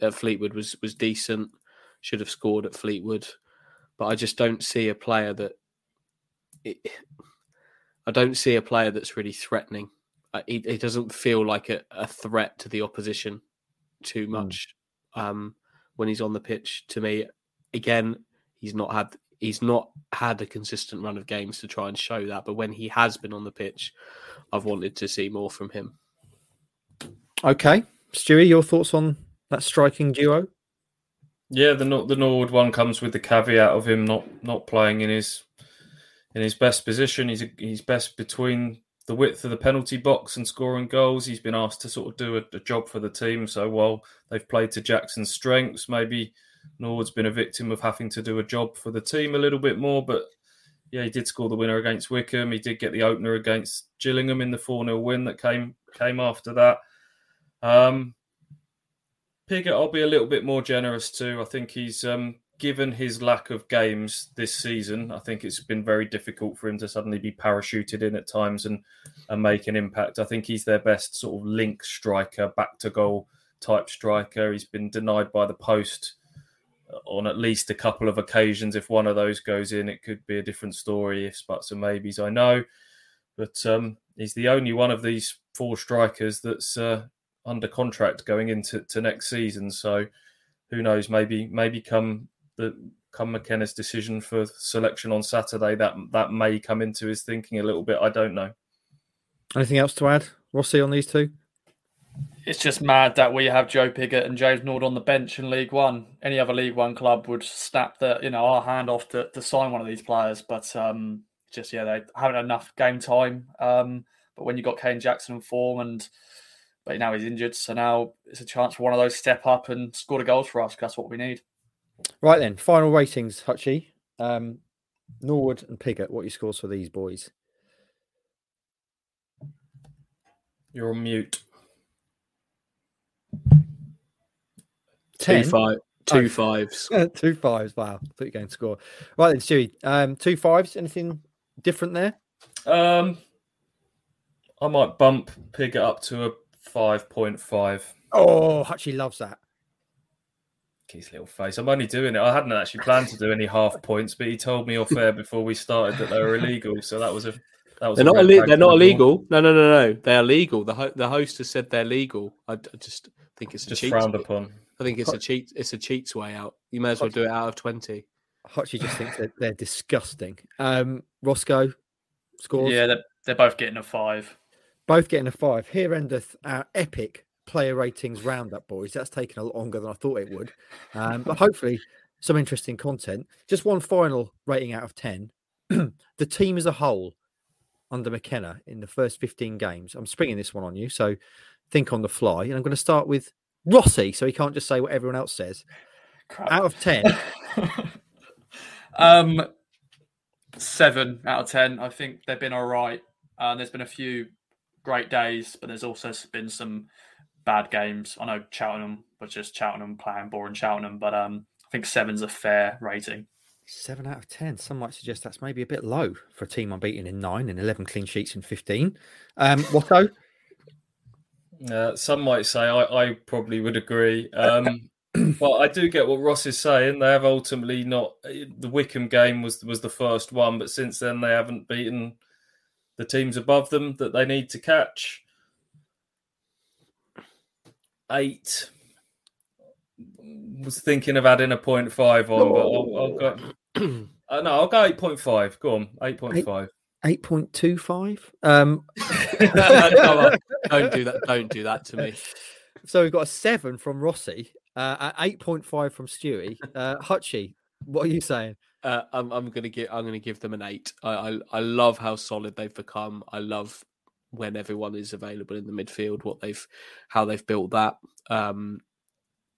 at Fleetwood was was decent. Should have scored at Fleetwood but I just don't see a player that. It, I don't see a player that's really threatening. He, he doesn't feel like a, a, threat to the opposition too hmm. much mm. um, when he's on the pitch. To me, again, he's not had he's not had a consistent run of games to try and show that. But when he has been on the pitch, I've wanted to see more from him. Okay, Stewie, your thoughts on that striking duo? Yeah, the the Norwood one comes with the caveat of him not not playing in his in his best position. He's he's best between the width of the penalty box and scoring goals. He's been asked to sort of do a, a job for the team. So while they've played to Jackson's strengths, maybe Norwood's been a victim of having to do a job for the team a little bit more. But yeah, he did score the winner against Wycombe. He did get the opener against Gillingham in the 4 0 win that came came after that. Um, Pigott, I'll be a little bit more generous too. I think he's um, given his lack of games this season. I think it's been very difficult for him to suddenly be parachuted in at times and and make an impact. I think he's their best sort of link striker, back to goal type striker. He's been denied by the post on at least a couple of occasions. If one of those goes in, it could be a different story. If buts and maybes, I know, but um, he's the only one of these four strikers that's uh, under contract going into to next season. So who knows? Maybe maybe come the come McKenna's decision for selection on Saturday, that that may come into his thinking a little bit. I don't know. Anything else to add, Rossi, on these two? It's just mad that we have Joe Pigott and James Nord on the bench in League One. Any other League One club would snap the you know our hand off to, to sign one of these players, but um, just yeah, they haven't enough game time. Um, but when you got Kane Jackson in form and but now he's injured, so now it's a chance for one of those step up and score the goals for us. That's what we need. Right then, final ratings, Hutchie. Um, Norwood and Pigott, what are your scores for these boys? You're on mute. Ten? Two, five, two oh. fives. two fives. Wow. I thought you were going to score. Right then, Stewie. Um, two fives. Anything different there? Um, I might bump Pigott up to a 5.5. Oh, Hutchie loves that. His little face. I'm only doing it. I hadn't actually planned to do any half points, but he told me off air before we started that they were illegal. So that was a that was they're not ille- they're not illegal. No, no, no, no. They are legal. The ho- the host has said they're legal. I, I just think it's a just cheat. frowned upon. I think it's a cheat. It's a cheat's way out. You may as well do it out of twenty. Hutchie just thinks that they're disgusting. Um, Roscoe scores. Yeah, they're, they're both getting a five. Both getting a five. Here endeth our epic player ratings roundup, boys. That's taken a lot longer than I thought it would. Um, but hopefully, some interesting content. Just one final rating out of 10. the team as a whole under McKenna in the first 15 games. I'm springing this one on you. So think on the fly. And I'm going to start with Rossi so he can't just say what everyone else says. Crap. Out of 10. um, seven out of 10. I think they've been all right. Uh, there's been a few great days, but there's also been some bad games. I know Cheltenham was just Cheltenham playing boring Cheltenham, but um, I think seven's a fair rating. Seven out of ten. Some might suggest that's maybe a bit low for a team unbeaten in nine and eleven clean sheets in fifteen. Um, Watto. Uh, some might say I, I probably would agree. Um, well, I do get what Ross is saying. They have ultimately not. The Wycombe game was was the first one, but since then they haven't beaten the teams above them that they need to catch eight. Was thinking of adding a point five on, but I'll, I'll go. Uh, no, I'll go eight point five. Go on, eight point five. Eight point two five. Um, don't do that. Don't do that to me. So we've got a seven from Rossi, uh, at eight point five from Stewie. Uh, Hutchie, what are you saying? Uh, I'm, I'm gonna give I'm gonna give them an eight. I, I I love how solid they've become. I love when everyone is available in the midfield, what they've how they've built that. Um,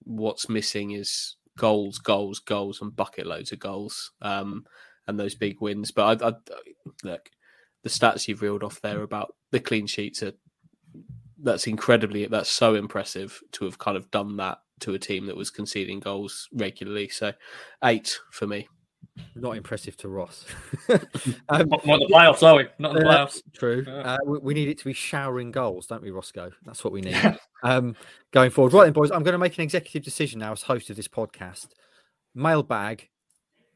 what's missing is goals, goals, goals, and bucket loads of goals, um, and those big wins. But I, I, look, the stats you've reeled off there about the clean sheets are that's incredibly that's so impressive to have kind of done that to a team that was conceding goals regularly. So eight for me. Not impressive to Ross. um, not, not the playoffs, are we? Not the playoffs. Uh, true. Uh, we, we, need it to be showering goals, don't we, Roscoe? That's what we need. um, going forward. Right then, boys, I'm going to make an executive decision now as host of this podcast. Mailbag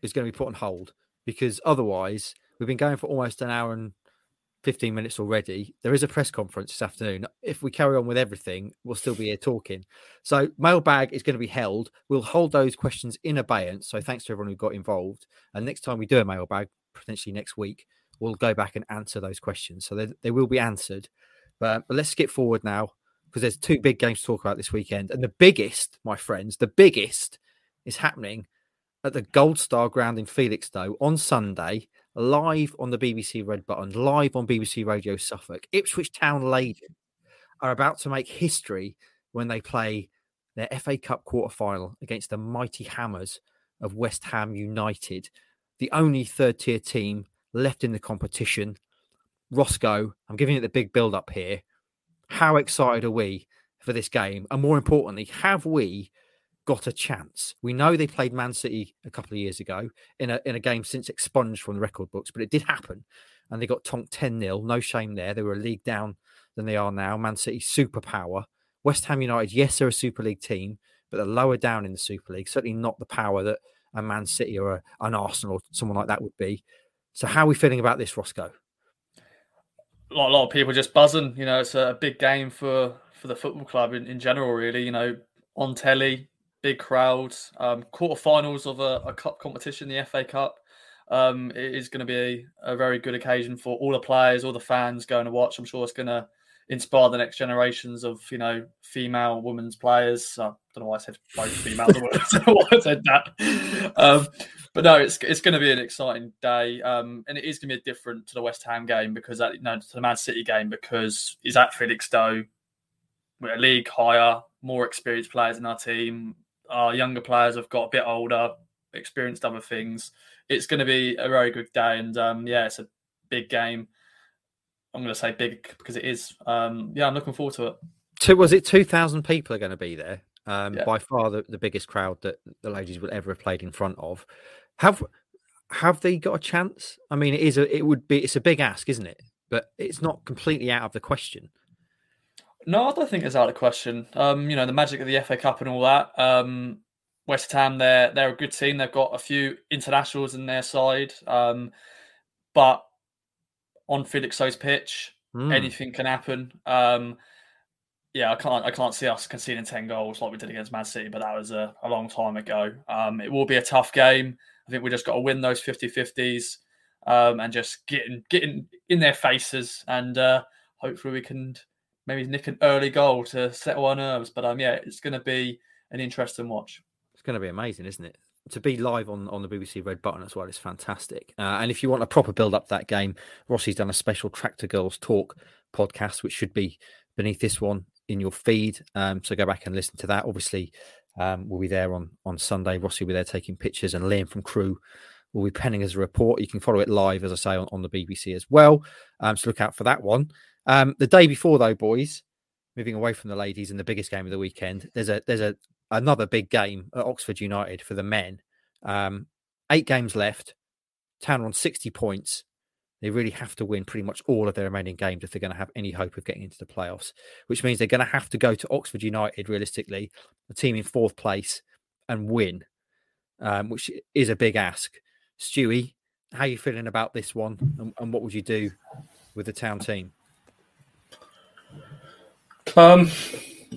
is going to be put on hold because otherwise, we've been going for almost an hour and 15 minutes already. There is a press conference this afternoon. If we carry on with everything, we'll still be here talking. So, mailbag is going to be held. We'll hold those questions in abeyance. So, thanks to everyone who got involved. And next time we do a mailbag, potentially next week, we'll go back and answer those questions. So, they, they will be answered. But, but let's skip forward now because there's two big games to talk about this weekend. And the biggest, my friends, the biggest is happening at the Gold Star Ground in Felixstowe on Sunday live on the BBC Red Button, live on BBC Radio Suffolk. Ipswich Town Ladies are about to make history when they play their FA Cup quarter final against the mighty Hammers of West Ham United, the only third tier team left in the competition. Roscoe, I'm giving it the big build up here. How excited are we for this game? And more importantly, have we got a chance? We know they played Man City a couple of years ago in a, in a game since expunged from the record books, but it did happen. And they got tonked 10 0. No shame there. They were a league down than they are now. Man City, superpower. West Ham United, yes, they're a Super League team, but they're lower down in the Super League. Certainly not the power that a Man City or a, an Arsenal or someone like that would be. So, how are we feeling about this, Roscoe? A lot, a lot of people just buzzing. You know, it's a big game for for the football club in, in general. Really, you know, on telly, big crowds, um, quarterfinals of a, a cup competition, the FA Cup. Um, it is going to be a, a, very good occasion for all the players, all the fans going to watch. I'm sure it's going to inspire the next generations of you know female women's players. I don't know why I said both female. I said that. Um, but no, it's it's going to be an exciting day, um, and it is going to be different to the West Ham game because that, to the Man City game because is at Felixstowe. We're a league higher, more experienced players in our team. Our younger players have got a bit older, experienced other things. It's going to be a very good day, and um, yeah, it's a big game. I'm going to say big because it is. Um, yeah, I'm looking forward to it. Two, was it 2,000 people are going to be there? Um, yeah. By far the, the biggest crowd that the ladies will ever have played in front of. Have have they got a chance? I mean, it is a it would be it's a big ask, isn't it? But it's not completely out of the question. No, I don't think it's out of the question. Um, you know, the magic of the FA Cup and all that. Um, West Ham, they're they're a good team. They've got a few internationals in their side. Um, but on Felixstowe's pitch, mm. anything can happen. Um, yeah, I can't I can't see us conceding ten goals like we did against Man City, but that was a, a long time ago. Um, it will be a tough game. I think we just got to win those 50-50s um, and just getting getting in their faces, and uh, hopefully we can maybe nick an early goal to settle our nerves. But um, yeah, it's going to be an interesting watch. It's going to be amazing, isn't it? to be live on, on the BBC Red Button as well is fantastic. Uh, and if you want a proper build up that game, Rossi's done a special Tractor Girls Talk podcast, which should be beneath this one in your feed. Um, so go back and listen to that. Obviously, um, we'll be there on, on Sunday. Rossi will be there taking pictures, and Liam from Crew will be penning as a report. You can follow it live, as I say, on, on the BBC as well. Um, so look out for that one. Um, the day before, though, boys, moving away from the ladies and the biggest game of the weekend, there's a there's a another big game at Oxford United for the men. Um, eight games left. Town are on 60 points. They really have to win pretty much all of their remaining games if they're going to have any hope of getting into the playoffs, which means they're going to have to go to Oxford United, realistically, a team in fourth place, and win, um, which is a big ask. Stewie, how are you feeling about this one, and, and what would you do with the town team? Um,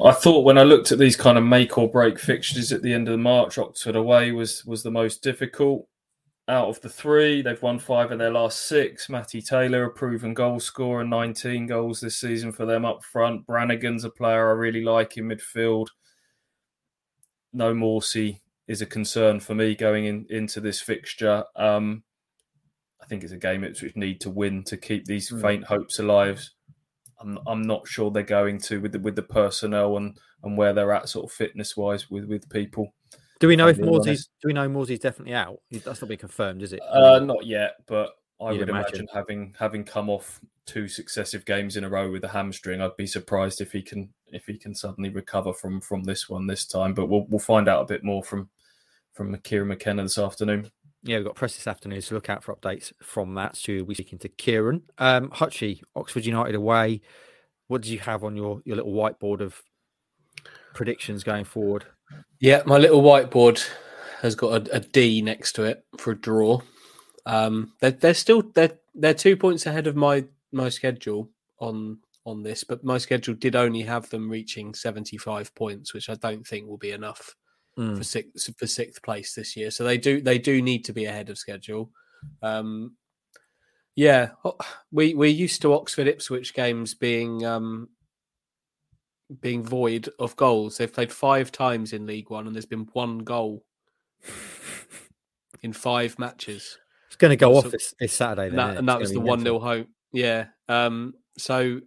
I thought when I looked at these kind of make or break fixtures at the end of the March, Oxford away was was the most difficult. Out of the three, they've won five of their last six. Matty Taylor, a proven goal scorer, 19 goals this season for them up front. Brannigan's a player I really like in midfield. No Morsy is a concern for me going in, into this fixture. Um, I think it's a game which need to win to keep these mm. faint hopes alive. I'm I'm not sure they're going to with the with the personnel and and where they're at sort of fitness wise with with people. Do we know if Morsy's do we know Morsy's definitely out? That's not been confirmed, is it? Uh, not yet, but I You'd would imagine. imagine having having come off two successive games in a row with a hamstring, I'd be surprised if he can if he can suddenly recover from from this one this time. But we'll we'll find out a bit more from from Kieran McKenna this afternoon. Yeah, we've got press this afternoon, so look out for updates from that. So we'll be speaking to Kieran. Um, Hutchie, Oxford United away. What did you have on your, your little whiteboard of predictions going forward? Yeah, my little whiteboard has got a, a D next to it for a draw. Um, they're, they're still they're they're two points ahead of my my schedule on on this, but my schedule did only have them reaching seventy five points, which I don't think will be enough mm. for sixth for sixth place this year. So they do they do need to be ahead of schedule. Um, yeah, we we're used to Oxford Ipswich games being um, being void of goals. They've played five times in League One, and there's been one goal in five matches. It's going to go So- off this, this Saturday. and Then, that, isn't it? and that was the one mental. 0 home. Yeah. Um. So,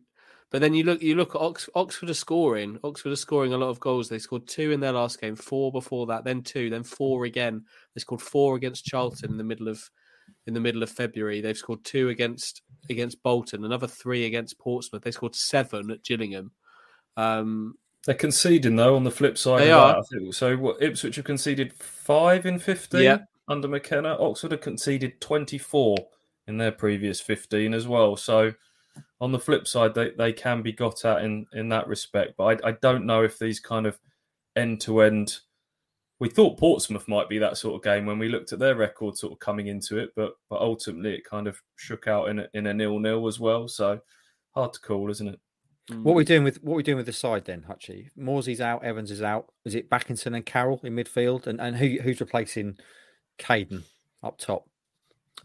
but then you look, you look at Ox, Oxford are scoring. Oxford are scoring a lot of goals. They scored two in their last game, four before that, then two, then four again. They scored four against Charlton in the middle of in the middle of February. They've scored two against against Bolton, another three against Portsmouth. They scored seven at Gillingham. Um. They're conceding though on the flip side. They are. That, I think. So what Ipswich have conceded five in fifteen Yeah. under McKenna. Oxford have conceded twenty four in their previous fifteen as well. So on the flip side, they, they can be got at in, in that respect. But I, I don't know if these kind of end to end. We thought Portsmouth might be that sort of game when we looked at their record, sort of coming into it, but but ultimately it kind of shook out in a, in a nil nil as well. So hard to call, isn't it? Mm. What are we doing with what are we doing with the side then, Hutchie? Morsy's out, Evans is out. Is it Bakinson and Carroll in midfield? And and who who's replacing Kayden up top?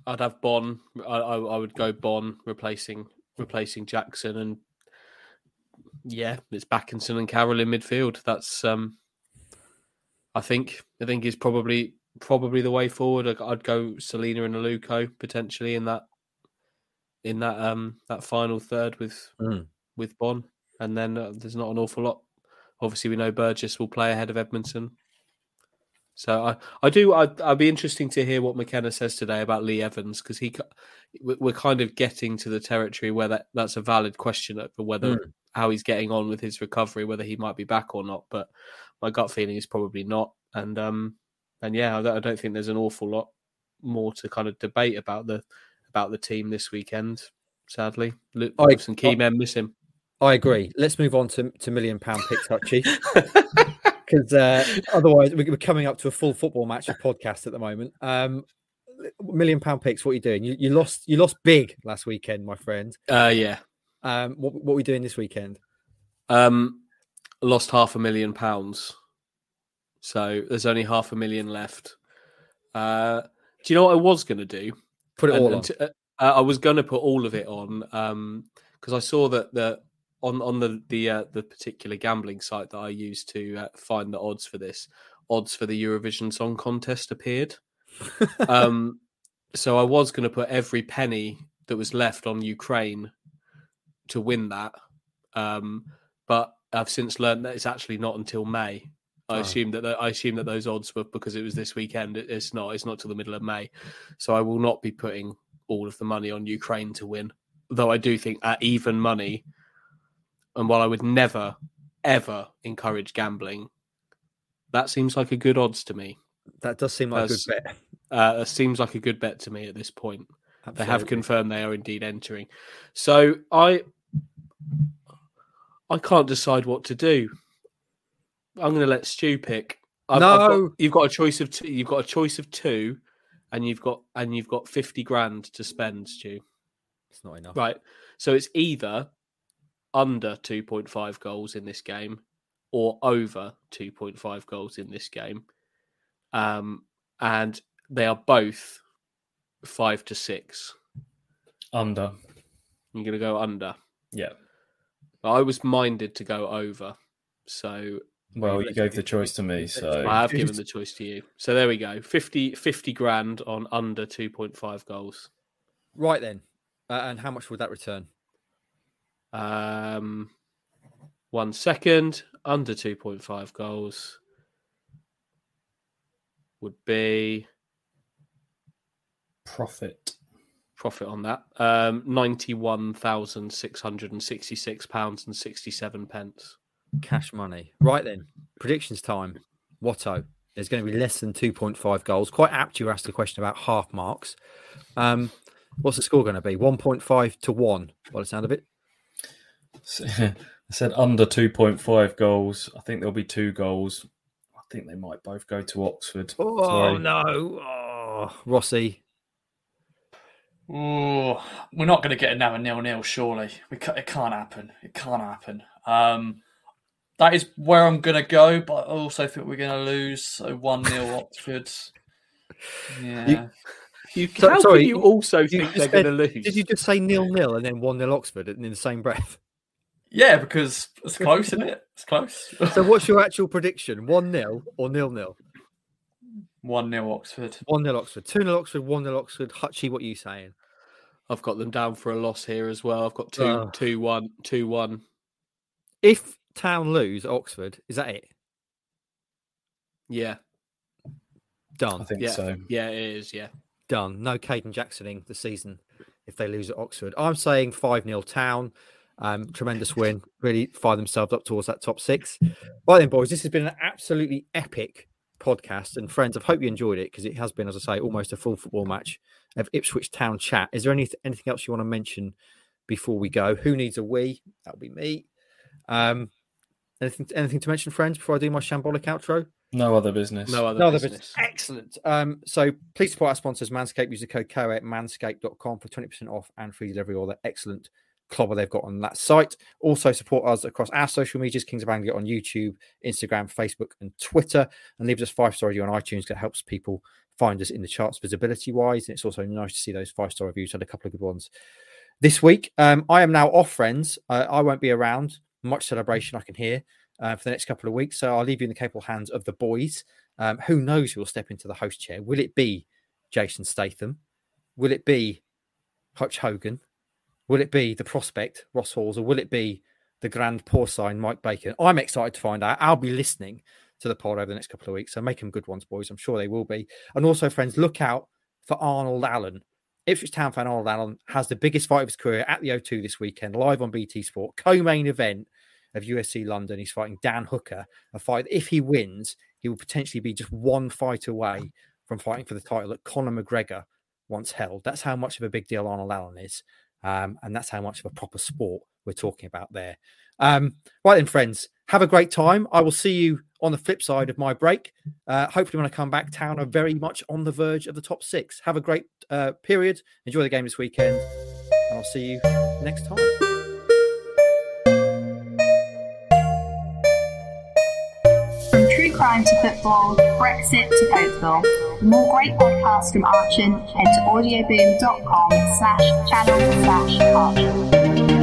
I'd have Bonne. I, I, I would go Bonne replacing replacing Jackson, and yeah, it's Bakinson and Carroll in midfield. That's um, I think I think is probably probably the way forward. I'd, go Celina and Aluko potentially in that in that um that final third with Mm. with Bonne, and then uh, there's not an awful lot. Obviously, we know Burgess will play ahead of Edmundson. So I, I do. I'd, I'd be interesting to hear what McKenna says today about Lee Evans because he, we- we're kind of getting to the territory where that, that's a valid question for whether how he's getting on with his recovery, whether he might be back or not. But my gut feeling is probably not. And um, and yeah, I don't, think there's an awful lot more to kind of debate about the about the team this weekend. Sadly, I- some key I- men miss him. I agree. Let's move on to, to million pound picks, Hutchie. Because uh, otherwise, we- we're coming up to a full football match of podcast at the moment. Um, million pound picks. What are you doing? You, you lost. You lost big last weekend, my friend. Uh, yeah. Um, what what are we doing this weekend? Um, lost half a million pounds, so there's only half a million left. Uh, do you know what I was going to do? Put it And- all on. t- uh, I was going to put all of it on because I saw that the on on the the uh, the particular gambling site that I used to uh, find the odds for this odds for the Eurovision Song Contest appeared. um, so I was going to put every penny that was left on Ukraine to win that, um, but I've since learned that it's actually not until May. I Oh. assume that I assume that those odds were because it was this weekend. It- It's not. It's not till the middle of May, so I will not be putting all of the money on Ukraine to win. Though I do think at even money, and while I would never ever encourage gambling, that seems like a good odds to me. That does seem like a good bet. Uh, that seems like a good bet to me at this point. They have confirmed they are indeed entering. So I I can't decide what to do. I'm going to let Stu pick. I've, I've got- No. you've got a choice of two. You've got a choice of two, and you've got and you've got fifty grand to spend, Stu. It's not enough. Right. So it's either under two point five goals in this game, or over two point five goals in this game. Um, and they are both five to six. Under. You're going to go under. Yeah. I was minded to go over, so Well, you gave the choice to me, so I have given the choice to you. So there we go 50, 50 grand on under 2.5 goals. Right then. Uh, and how much would that return? Um, one second, under 2.5 goals would be profit. profit on that. Um, £91,666 and 67 pence. Cash money. Right then. Predictions time. Watto. There's going to be less than 2.5 goals. Quite apt you asked a question about half marks. Um, what's the score going to be? 1.5 to 1 by the sound of it. I said under 2.5 goals. I think there'll be two goals. I think they might both go to Oxford. Oh, Sorry. no. Oh, Rossi. Oh, we're not going to get another nil nil. Surely, we ca- it can't happen. It can't happen. Um, that is where I'm going to go, but I also think we're going to lose. So one 0 Oxford. Yeah, You, So- how sorry, can you you- also you think they're going to lose? Did you just say nil nil and then 1 nil Oxford in the same breath? Yeah, because it's close, isn't it? It's close. So, what's your actual prediction? 1 nil or nil nil? One 0 Oxford. One 0 Oxford. Two 0 Oxford. One 0 Oxford. Hutchie, what are you saying? I've got them down for a loss here as well. I've got two, oh. two, one, two, one. If Town lose Oxford, is that it? Yeah, Done. I Done. think yeah, so. yeah, it is. Yeah, Done. No Caden Jacksoning the season if they lose at Oxford. I'm saying 5 0 Town. Um, tremendous win. Really fire themselves up towards that top six. Right then, boys, this has been an absolutely epic podcast. And friends, I hope you enjoyed it because it has been, as I say, almost a full football match of Ipswich Town chat. Is there any, anything else you want to mention before we go? Who needs a wee? That'll be me. Um, anything, anything to mention, friends, before I do my shambolic outro? No other business. no other No other business. business. Excellent. Um, so please support our sponsors, Manscaped. Use the code KOA at manscaped.com for 20% off and free delivery, all the excellent clobber they've got on that site. Also support us across our social medias, Kings of Anglia on YouTube, Instagram, Facebook, and Twitter. And leave us five-star review on iTunes that helps people find us in the charts visibility wise. And it's also nice to see those five-star reviews. Had a couple of good ones this week. Um, I am now off, friends. Uh, I won't be around. Much celebration I can hear uh, for the next couple of weeks. So I'll leave you in the capable hands of the boys. Um, who knows who will step into the host chair? Will it be Jason Statham? Will it be Hutch Hogan? Will it be the prospect, Ross Halls, or will it be the grand porcine, Mike Bacon? I'm excited to find out. I'll be listening to the pod over the next couple of weeks. So make them good ones, boys. I'm sure they will be. And also, friends, look out for Arnold Allen. Ipswich Town fan Arnold Allen has the biggest fight of his career at the O2 this weekend, live on BT Sport, co-main event of UFC London. He's fighting Dan Hooker, a fight. If he wins, he will potentially be just one fight away from fighting for the title that Conor McGregor once held. That's how much of a big deal Arnold Allen is, um, and that's how much of a proper sport we're talking about there. Um, right then, friends, have a great time. I will see you on the flip side of my break. Uh, hopefully, when I come back, Town are very much on the verge of the top six. Have a great uh, period. Enjoy the game this weekend, and I'll see you next time. From true crime to football, Brexit to Oakville. For more great podcasts from Archant, head to audioboom.com slash channel slash Archant.